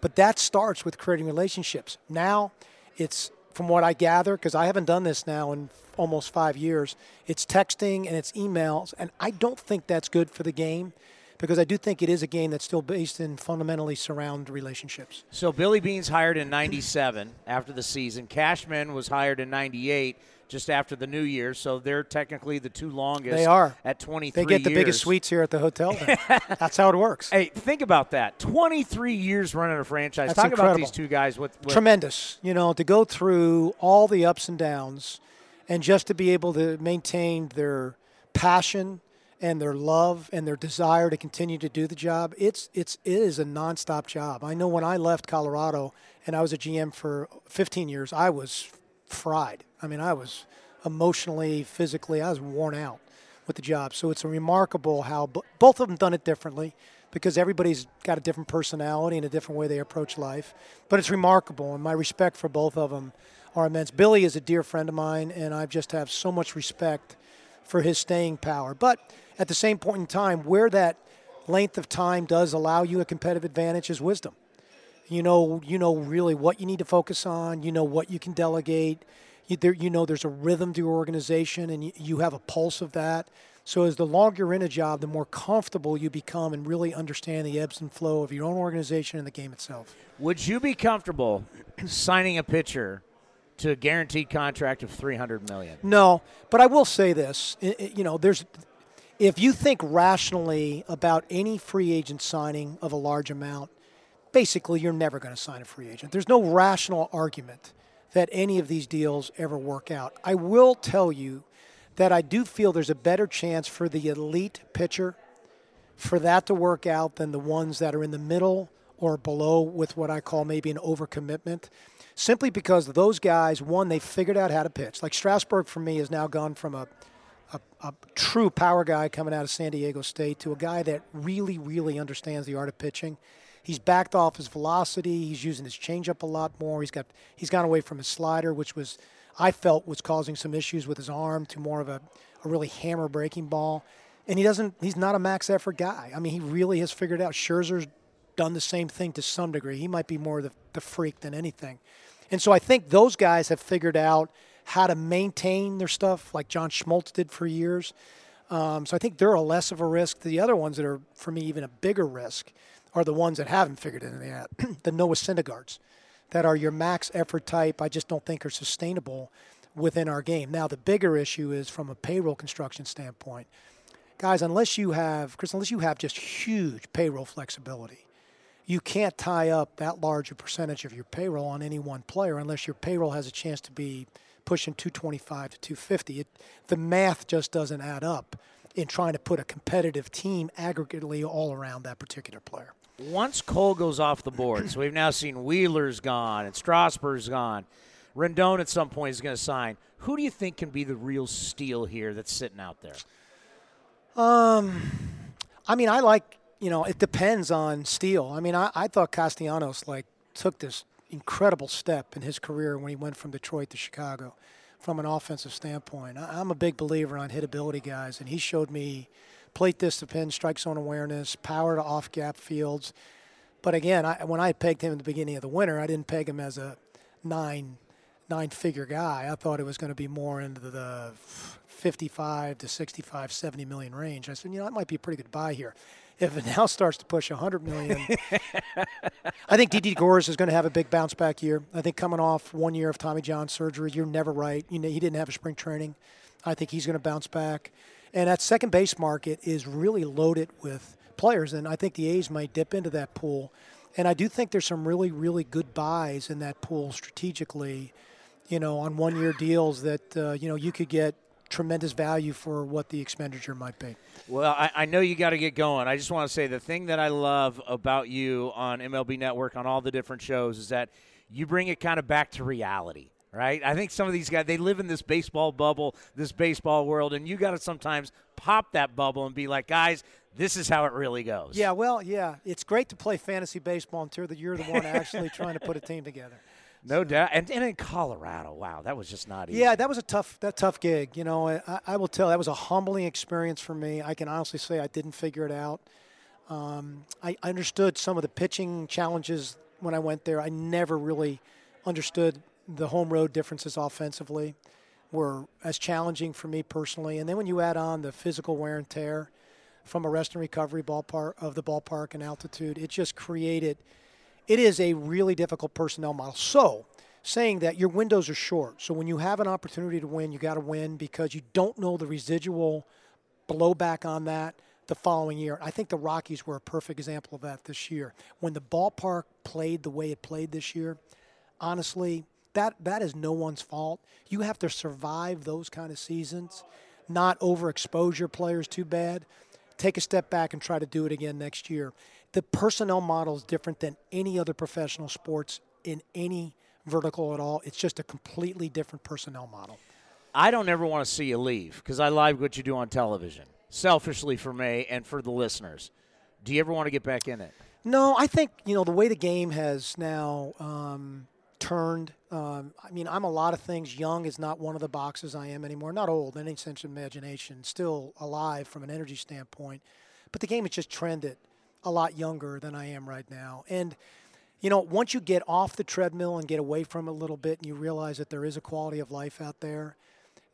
But that starts with creating relationships. Now, it's from what I gather, because I haven't done this now in almost five years, it's texting and it's emails, and I don't think that's good for the game because I do think it is a game that's still based in fundamentally surround relationships. So Billy Beane's hired in 97 after the season. Cashman was hired in 98 just after the new year. So they're technically the two longest. They are. At 23 They get the years. biggest suites here at the hotel. [laughs] that's how it works. Hey, think about that. 23 years running a franchise. That's Talk about these two guys with, with Tremendous. You know, to go through all the ups and downs and just to be able to maintain their passion and their love and their desire to continue to do the job, it's it's it is a nonstop job. I know when I left Colorado and I was a GM for 15 years, I was fried. I mean, I was emotionally, physically, I was worn out with the job. So it's remarkable how b- both of them done it differently because everybody's got a different personality and a different way they approach life. But it's remarkable, and my respect for both of them are immense. Billy is a dear friend of mine, and I just have so much respect for his staying power. But at the same point in time, where that length of time does allow you a competitive advantage is wisdom. You know, you know really what you need to focus on. You know what you can delegate. You, there, you know there's a rhythm to your organization, and you, you have a pulse of that. So as the longer you're in a job, the more comfortable you become and really understand the ebbs and flow of your own organization and the game itself. Would you be comfortable [clears throat] signing a pitcher to a guaranteed contract of 300 million? No, but I will say this. You know, there's if you think rationally about any free agent signing of a large amount, basically you're never going to sign a free agent. There's no rational argument that any of these deals ever work out. I will tell you that I do feel there's a better chance for the elite pitcher for that to work out than the ones that are in the middle or below with what I call maybe an overcommitment. Simply because those guys, one, they figured out how to pitch. Like Strasburg for me has now gone from a, a, a true power guy coming out of San Diego State to a guy that really, really understands the art of pitching. He's backed off his velocity. He's using his changeup a lot more. He's got he's gone away from his slider, which was I felt was causing some issues with his arm, to more of a, a really hammer breaking ball. And he doesn't. He's not a max effort guy. I mean, he really has figured out. Scherzer's done the same thing to some degree. He might be more the, the freak than anything. And so I think those guys have figured out how to maintain their stuff, like John Smoltz did for years. Um, so I think they're a less of a risk. The other ones that are, for me, even a bigger risk are the ones that haven't figured it in yet. the Noah Syndergaards that are your max effort type, I just don't think are sustainable within our game. Now, the bigger issue is from a payroll construction standpoint. Guys, unless you have, Chris, unless you have just huge payroll flexibility, you can't tie up that large a percentage of your payroll on any one player unless your payroll has a chance to be pushing 225 to 250. It, the math just doesn't add up in trying to put a competitive team aggregately all around that particular player. Once Cole goes off the board, so we've now seen Wheeler's gone and Strasburg's gone. Rendon at some point is going to sign. Who do you think can be the real steal here that's sitting out there? Um, I mean, I like you know it depends on steal. I mean, I, I thought Castellanos like took this incredible step in his career when he went from Detroit to Chicago from an offensive standpoint. I'm a big believer on hitability guys, and he showed me plate discipline, strike zone awareness, power to off gap fields. But again, I, when I pegged him in the beginning of the winter, I didn't peg him as a nine nine figure guy. I thought it was going to be more into the 55 to 65, 70 million range. I said, you know, that might be a pretty good buy here if it now starts to push 100 million, I think Didi Gregorius is going to have a big bounce back year. I think coming off one year of Tommy John surgery, you're never right. You know, he didn't have a spring training. I think he's going to bounce back. And that second base market is really loaded with players, and I think the A's might dip into that pool. And I do think there's some really, really good buys in that pool strategically, you know, on one year deals that, uh, you know, you could get tremendous value for what the expenditure might be. Well, I, I know you got to get going. I just want to say the thing that I love about you on MLB Network on all the different shows is that you bring it kind of back to reality. Right, I think some of these guys they live in this baseball bubble, this baseball world, and you got to sometimes pop that bubble and be like, guys, this is how it really goes. Yeah, well, yeah, it's great to play fantasy baseball until you're the one actually trying to put a team together. No doubt, and, and in Colorado, wow, that was just not easy. Yeah, that was a tough that tough gig. You know, I, I will tell that was a humbling experience for me. I can honestly say I didn't figure it out. Um, I understood some of the pitching challenges when I went there. I never really understood the home road differences offensively were as challenging for me personally. And then when you add on the physical wear and tear from a rest and recovery ballpark of the ballpark and altitude, it just created – it is a really difficult personnel model. So, saying that your windows are short. So, when you have an opportunity to win, you got to win because you don't know the residual blowback on that the following year. I think the Rockies were a perfect example of that this year. When the ballpark played the way it played this year, honestly, that that is no one's fault. You have to survive those kind of seasons, not overexpose your players too bad. Take a step back and try to do it again next year the personnel model is different than any other professional sports in any vertical at all. It's just a completely different personnel model. I don't ever want to see you leave because I like what you do on television. Selfishly for me and for the listeners, do you ever want to get back in it? No, I think you know the way the game has now um, turned. Um, I mean, I'm a lot of things. Young is not one of the boxes I am anymore. Not old in any sense of imagination. Still alive from an energy standpoint, but the game has just trended a lot younger than I am right now. And, you know, once you get off the treadmill and get away from it a little bit and you realize that there is a quality of life out there,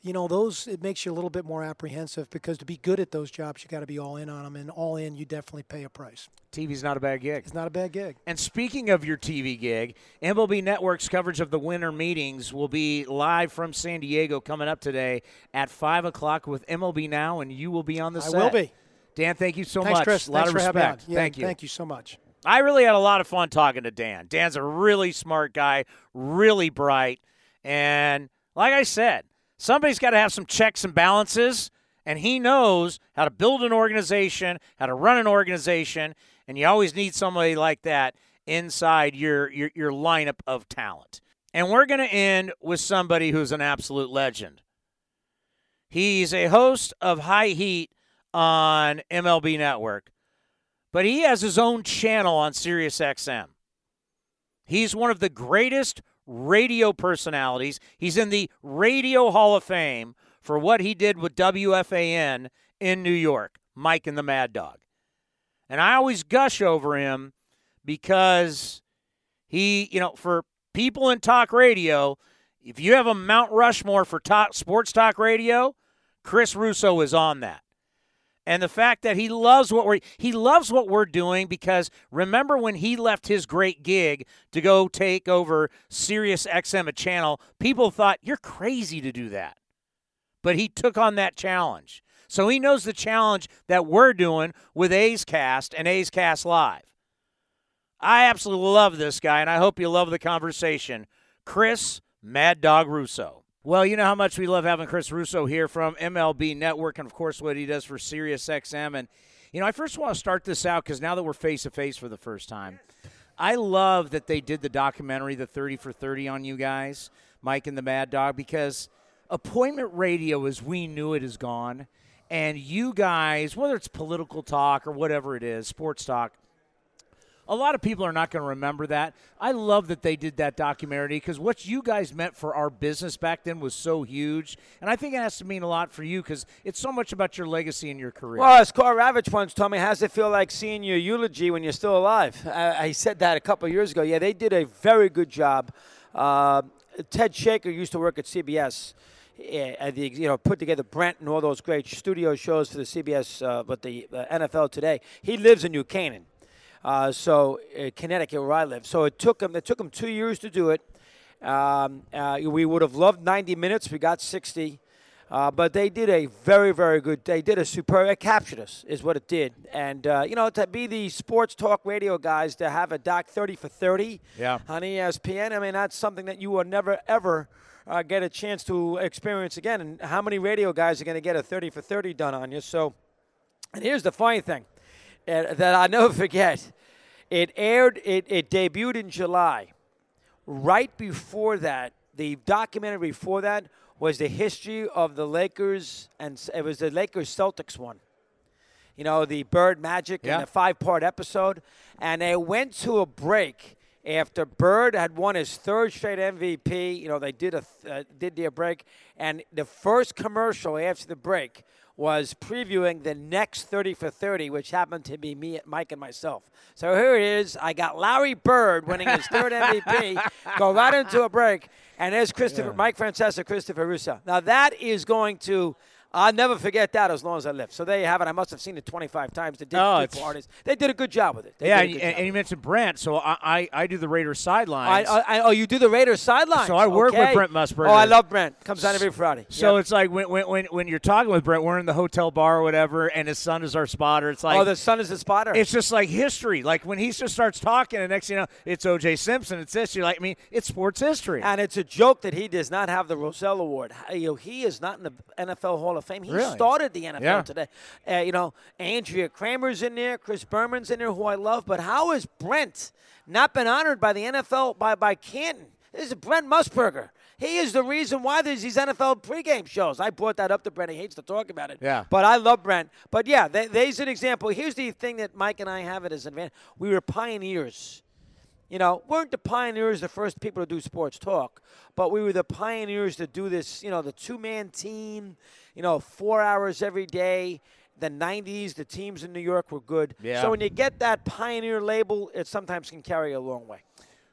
you know, those, it makes you a little bit more apprehensive because to be good at those jobs, you got to be all in on them. And all in, you definitely pay a price. TV's not a bad gig. It's not a bad gig. And speaking of your TV gig, MLB Network's coverage of the winter meetings will be live from San Diego coming up today at 5 o'clock with MLB Now, and you will be on the I set. will be. Dan, thank you so Thanks, much. Chris. A lot Thanks of respect. Yeah, thank you. Thank you so much. I really had a lot of fun talking to Dan. Dan's a really smart guy, really bright. And like I said, somebody's got to have some checks and balances, and he knows how to build an organization, how to run an organization, and you always need somebody like that inside your, your, your lineup of talent. And we're going to end with somebody who's an absolute legend. He's a host of High Heat on MLB Network, but he has his own channel on SiriusXM. He's one of the greatest radio personalities. He's in the Radio Hall of Fame for what he did with WFAN in New York, Mike and the Mad Dog. And I always gush over him because he, you know, for people in talk radio, if you have a Mount Rushmore for sports talk radio, Chris Russo is on that. And the fact that he loves what we're he loves what we're doing because remember when he left his great gig to go take over Sirius XM a channel, people thought you're crazy to do that. But he took on that challenge. So he knows the challenge that we're doing with A's Cast and A's Cast Live. I absolutely love this guy, and I hope you love the conversation. Chris Mad Dog Russo. Well, you know how much we love having Chris Russo here from MLB Network, and of course, what he does for SiriusXM. And, you know, I first want to start this out because now that we're face to face for the first time, I love that they did the documentary, The 30 for 30, on you guys, Mike and the Mad Dog, because appointment radio as we knew it is gone. And you guys, whether it's political talk or whatever it is, sports talk, a lot of people are not going to remember that. I love that they did that documentary because what you guys meant for our business back then was so huge. And I think it has to mean a lot for you because it's so much about your legacy and your career. Well, as Karl Ravech once told me, how does it feel like seeing your eulogy when you're still alive? I, I said that a couple years ago. Yeah, they did a very good job. Uh, Ted Shaker used to work at CBS. Yeah, the, you know, put together Brent and all those great studio shows for the CBS, uh, but the uh, NFL today. He lives in New Canaan. Uh, so uh, Connecticut, where I live. So it took them. It took them two years to do it. Um, uh, we would have loved 90 minutes. We got 60. Uh, but they did a very, very good. They did a superb. It captured us, is what it did. And uh, you know, to be the sports talk radio guys to have a doc 30 for 30 yeah. on ESPN. I mean, that's something that you will never ever uh, get a chance to experience again. And how many radio guys are going to get a 30 for 30 done on you? So, and here's the funny thing uh, that I never forget. It aired, it, it debuted in July. Right before that, the documentary before that was the history of the Lakers, and it was the Lakers Celtics one. You know, the Bird Magic Yeah. and the five part episode. And they went to a break after Bird had won his third straight MVP. You know, they did a uh, did their break, and the first commercial after the break was previewing the next 30 for 30, which happened to be me, Mike, and myself. So here it is. I got Larry Bird winning his third [laughs] MVP. Go right into a break, and there's Christopher, Mike Francesa, Christopher Russo. Now that is going to. I'll never forget that as long as I live. So there you have it. I must have seen it 25 times. They did, Oh, artists. They did a good job with it. They yeah, and, and you mentioned Brent, so I, I, I do the Raiders sidelines. I, I, oh, you do the Raiders sidelines. So I work with Brent Musburger. Oh, I love Brent. Comes on every Friday. so Yep. it's like when, when, when, when you're talking with Brent, we're in the hotel bar or whatever, and his son is our spotter. It's like oh, the son is the spotter. it's just like history. Like when he just starts talking, and next thing you know, it's O.J. Simpson. It's this. You're like, I mean, it's sports history. and it's a joke that he does not have the Rozelle Award. You know, he is not in the NFL Hall of Fame. He Really? started the NFL Yeah. today. Uh, you know, Andrea Kremer's in there, Chris Berman's in there, who I love. But how has Brent not been honored by the NFL by by Canton? This is Brent Musburger. He is the reason why there's these NFL pregame shows. I brought that up to Brent. He hates to talk about it. Yeah. But I love Brent. But yeah, th- there's an example. Here's the thing that Mike and I have it as an advantage. We were pioneers. You know, weren't the pioneers the first people to do sports talk, but we were the pioneers to do this, you know, the two man team, you know, four hours every day. The 90s, the teams in New York were good. Yeah. So when you get that pioneer label, it sometimes can carry a long way.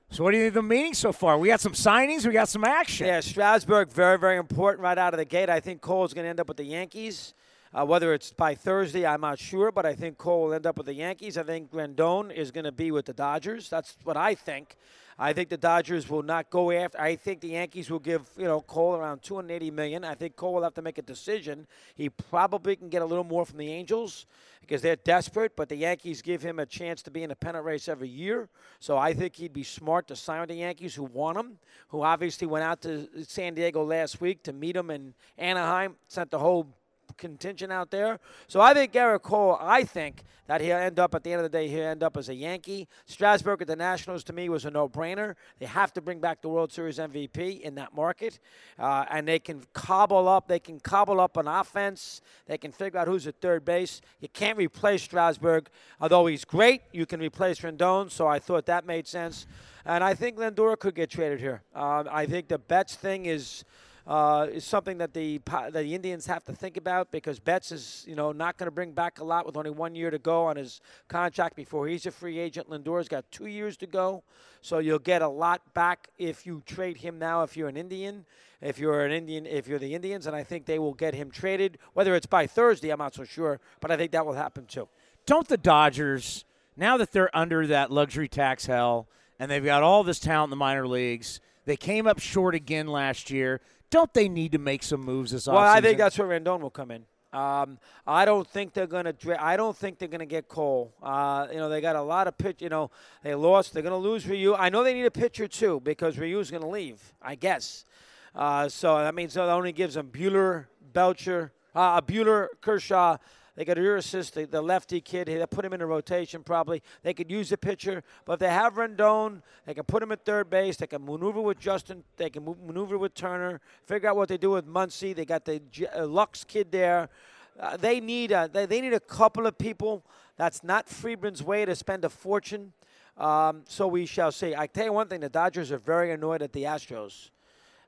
so what do you think of the meeting so far? We got some signings. We got some action. Yeah, Strasburg, very, very important right out of the gate. I think Cole's going to end up with the Yankees. Uh, whether it's by Thursday, I'm not sure, but I think Cole will end up with the Yankees. I think Rendon is going to be with the Dodgers. That's what I think. I think the Dodgers will not go after. I think the Yankees will give you know Cole around 280 million. I think Cole will have to make a decision. He probably can get a little more from the Angels because they're desperate, but the Yankees give him a chance to be in a pennant race every year. So I think he'd be smart to sign with the Yankees, who want him, who obviously went out to San Diego last week to meet him in Anaheim, sent the whole contingent out there. So I think Gerrit Cole, I think that he'll end up at the end of the day, he'll end up as a Yankee. Strasburg at the Nationals to me was a no-brainer. They have to bring back the World Series MVP in that market, uh, and they can cobble up. They can cobble up an offense. They can figure out who's at third base. You can't replace Strasburg, although he's great. You can replace Rendon, so I thought that made sense. And I think Lindor could get traded here. Um, I think the Betts thing is. Uh, is something that the that the Indians have to think about because Betts is you know not going to bring back a lot with only one year to go on his contract before he's a free agent. Lindor's got two years to go, so you'll get a lot back if you trade him now. If you're an Indian, if you're an Indian, if you're the Indians, and I think they will get him traded. Whether it's by Thursday, I'm not so sure, but I think that will happen too. Don't the Dodgers now that they're under that luxury tax hell and they've got all this talent in the minor leagues? They came up short again last year don't they need to make some moves this offseason? Well, I think that's where Rendon will come in. Um, I don't think they're going to. I don't think they're to get Cole. Uh, you know, they got a lot of pitch. You know, they lost. They're going to lose Ryu. I know they need a pitcher too because Ryu's going to leave. I guess. Uh, so that means that only gives them Buehler, Belcher, uh, Buehler, Kershaw, they got Urías, the, the lefty kid. They put him in a rotation probably. They could use a pitcher, but if they have Rendon, they can put him at third base. They can maneuver with Justin. They can maneuver with Turner. Figure out what they do with Muncy. They got the uh, Lux kid there. Uh, they need a they, they need a couple of people. That's not Friedman's way to spend a fortune. Um, so we shall see. I tell you one thing: the Dodgers are very annoyed at the Astros.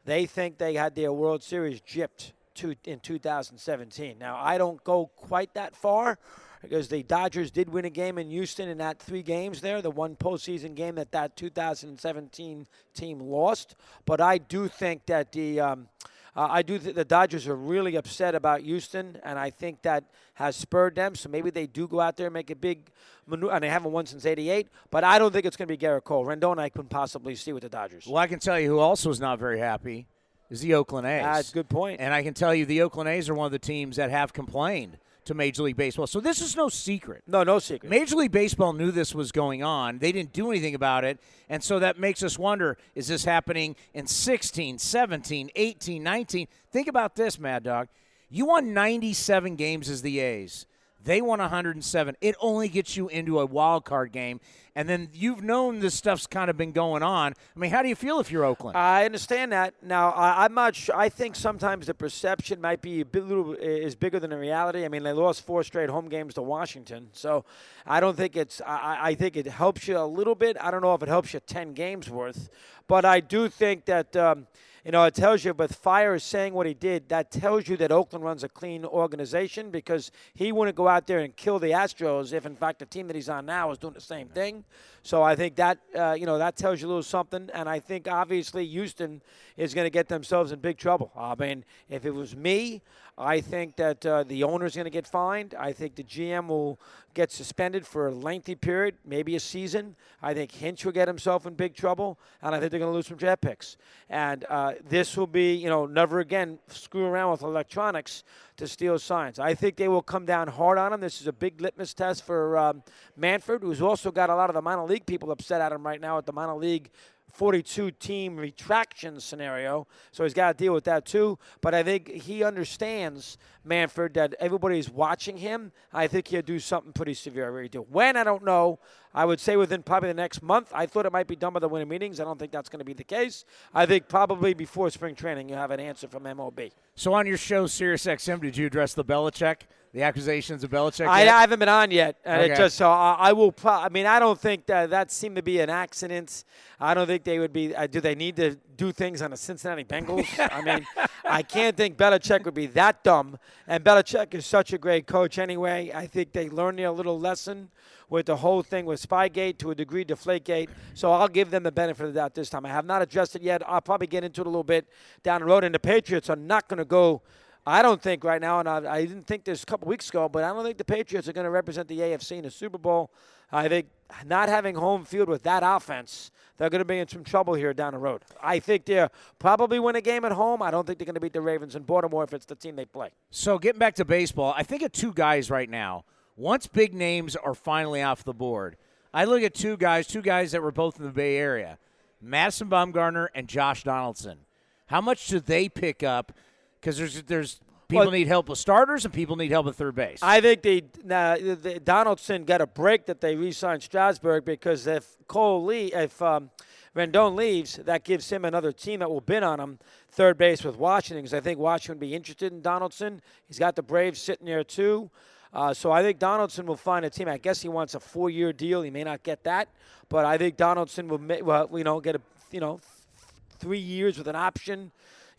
They think they had their World Series gypped two, in 2017. Now, I don't go quite that far because the Dodgers did win a game in Houston in that three games there, the one postseason game that that 2017 team lost. But I do think that the um, uh, I do think the Dodgers are really upset about Houston, and I think that has spurred them. So maybe they do go out there and make a big maneuver, and they haven't won since '88. But I don't think it's going to be Gerrit Cole. Rendon, I can possibly see with the Dodgers. Well, I can tell you who also is not very happy is the Oakland A's. Ah, That's a good point. And I can tell you the Oakland A's are one of the teams that have complained to Major League Baseball. So this is no secret. No, no secret. Major League Baseball knew this was going on. They didn't do anything about it. And so that makes us wonder is this happening in 16, 17, 18, 19? Think about this, Mad Dog. You won 97 games as the A's. They won 107. It only gets you into a wild card game, and then you've known this stuff's kind of been going on. I mean, how do you feel if you're Oakland? I understand that. Now, I, am not sure. I think sometimes the perception might be a bit little is bigger than the reality. I mean, they lost four straight home games to Washington, so I don't think it's. I, I think it helps you a little bit. I don't know if it helps you 10 games worth, but I do think that. Um, you know, it tells you with Fiers saying what he did, that tells you that Oakland runs a clean organization because he wouldn't go out there and kill the Astros if, in fact, the team that he's on now is doing the same thing. So I think that, uh, you know, that tells you a little something. And I think, obviously, Houston is going to get themselves in big trouble. I mean, if it was me, I think that uh, the is going to get fined. I think the GM will get suspended for a lengthy period, maybe a season. I think Hinch will get himself in big trouble, and I think they're going to lose some draft picks. And uh, this will be, you know, never again screw around with electronics to steal signs. I think they will come down hard on him. This is a big litmus test for um, Manfred, who's also got a lot of the minor league people upset at him right now at the minor league 42 team retraction scenario. So he's got to deal with that too. But I think he understands, Manfred, that everybody's watching him. I think he'll do something pretty severe. I really do. When, I don't know. I would say within probably the next month. I thought it might be done by the winter meetings. I don't think that's going to be the case. I think probably before spring training, you have an answer from MOB. So on your show, SiriusXM, did you address the Belichick? The accusations of Belichick. I, I, haven't been on yet, and okay. it just so I, I will. Pro- I mean, I don't think that that seemed to be an accident. I don't think they would be. Uh, do they need to do things on the Cincinnati Bengals? I mean, [laughs] I can't think Belichick would be that dumb. And Belichick is such a great coach anyway. I think they learned their little lesson with the whole thing with Spygate to a degree, Deflategate. So I'll give them the benefit of the doubt this time. I have not addressed it yet. I'll probably get into it a little bit down the road. And the Patriots are not going to go I don't think right now, and I, I, didn't think this a couple weeks ago, but I don't think the Patriots are going to represent the AFC in the Super Bowl. I think not having home field with that offense, they're going to be in some trouble here down the road. I think they'll probably win a game at home. I don't think they're going to beat the Ravens in Baltimore if it's the team they play. So getting back to baseball, I think of two guys right now. Once big names are finally off the board, I look at two guys, two guys that were both in the Bay Area, Madison Bumgarner and Josh Donaldson. How much do they pick up? Because there's there's people well, need help with starters and people need help at third base. I think they, uh, the Donaldson got a break that they re-signed Strasburg because if Cole Lee, if um, Rendon leaves, that gives him another team that will bid on him third base with Washington. Because I think Washington would be interested in Donaldson. He's got the Braves sitting there too. Uh, so I think Donaldson will find a team. I guess he wants a four-year deal. He may not get that, but I think Donaldson will, well, you know, get a, you know, three years with an option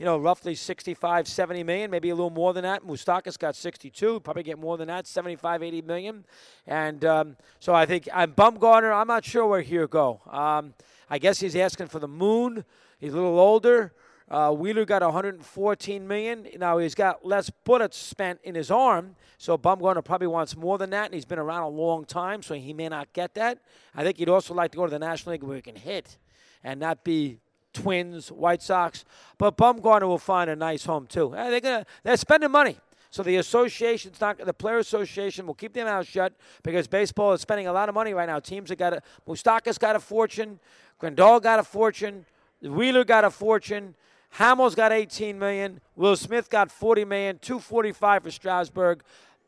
you know, roughly 65, 70 million, maybe a little more than that. Moustakas got 62, probably get more than that, 75, 80 million. And um, so I think I'm Bumgarner. I'm not sure where he'll go. Um, I guess he's asking for the moon. He's a little older. Uh, Wheeler got 114 million. Now he's got less bullets spent in his arm, so Bumgarner probably wants more than that. And he's been around a long time, so he may not get that. I think he'd also like to go to the National League where he can hit, and not be Twins, White Sox. But Bumgarner will find a nice home too. Uh, they're gonna they're spending money. So the association's not the player association will keep their mouth shut because baseball is spending a lot of money right now. Teams have got a Moustakas got a fortune, Grandal got a fortune, Wheeler got a fortune. Hamels got 18 million. Will Smith got 40 million. 245 for Strasburg.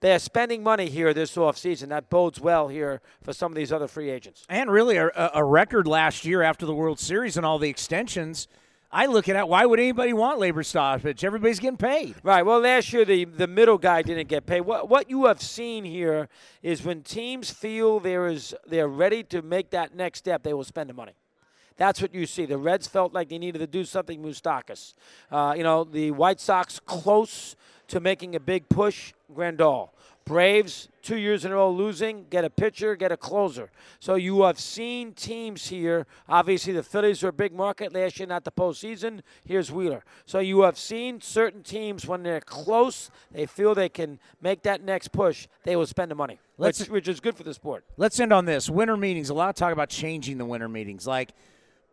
They're spending money here this offseason. That bodes well here for some of these other free agents. And really, a, a record last year after the World Series and all the extensions. I look at it. Why would anybody want labor stoppage? Everybody's getting paid. Right. Well, last year the the middle guy didn't get paid. What what you have seen here is when teams feel there is they're ready to make that next step, they will spend the money. That's what you see. The Reds felt like they needed to do something. Moustakas. Uh, you know, the White Sox close to making a big push. Grandal. Braves, two years in a row losing, get a pitcher, get a closer. So you have seen teams here. Obviously, the Phillies are a big market last year, not the postseason. Here's Wheeler. So you have seen certain teams when they're close, they feel they can make that next push, they will spend the money, which, which is good for the sport. Let's end on this. Winter meetings, a lot of talk about changing the winter meetings. Like,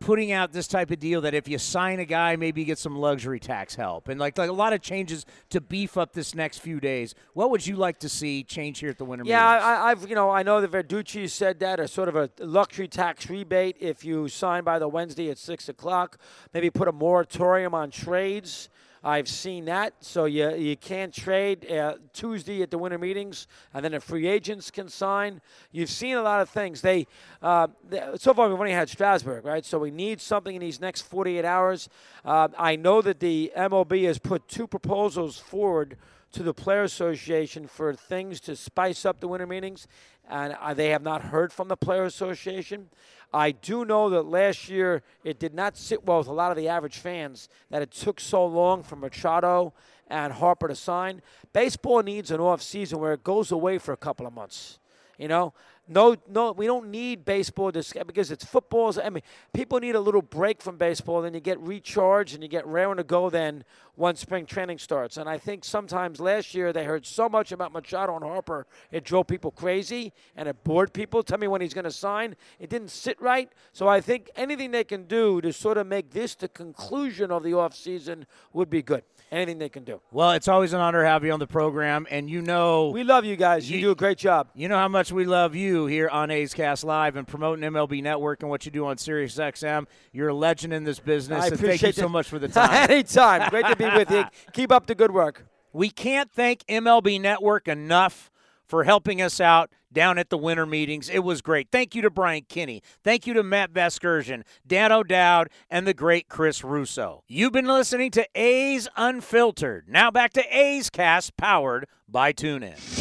putting out this type of deal that if you sign a guy, maybe you get some luxury tax help, and like like a lot of changes to beef up this next few days. What would you like to see change here at the Winter yeah, Meetings? I, I've you know I know that Verducci said that a sort of a luxury tax rebate if you sign by the Wednesday at six o'clock. Maybe put a moratorium on trades. I've seen that. So you you can't trade uh, Tuesday at the winter meetings, and then the free agents can sign. You've seen a lot of things. They, uh, they so far we've only had Strasburg, right? So we need something in these next 48 hours. Uh, I know that the MLB has put two proposals forward to the Player Association for things to spice up the winter meetings, and they have not heard from the Player Association. I do know that last year it did not sit well with a lot of the average fans that it took so long for Machado and Harper to sign. Baseball needs an off season where it goes away for a couple of months. You know, no, no, we don't need baseball to because it's football. I mean, people need a little break from baseball, then you get recharged and you get raring to go. Then once spring training starts, and I think sometimes last year they heard so much about Machado and Harper, it drove people crazy and it bored people. Tell me when he's going to sign. It didn't sit right. So I think anything they can do to sort of make this the conclusion of the off season would be good anything they can do. Well, it's always an honor to have you on the program, and you know we love you guys. You, you do a great job. You know how much we love you here on A's Cast Live and promoting MLB Network and what you do on Sirius XM. You're a legend in this business. I appreciate thank you so much for the [laughs] time. Anytime. Great to be with you. [laughs] Keep up the good work. We can't thank MLB Network enough for helping us out down at the winter meetings. It was great. Thank you to Brian Kenny. Thank you to Matt Vasgersian, Dan O'Dowd, and the great Chris Russo. You've been listening to A's Unfiltered. Now back to A's Cast, powered by TuneIn.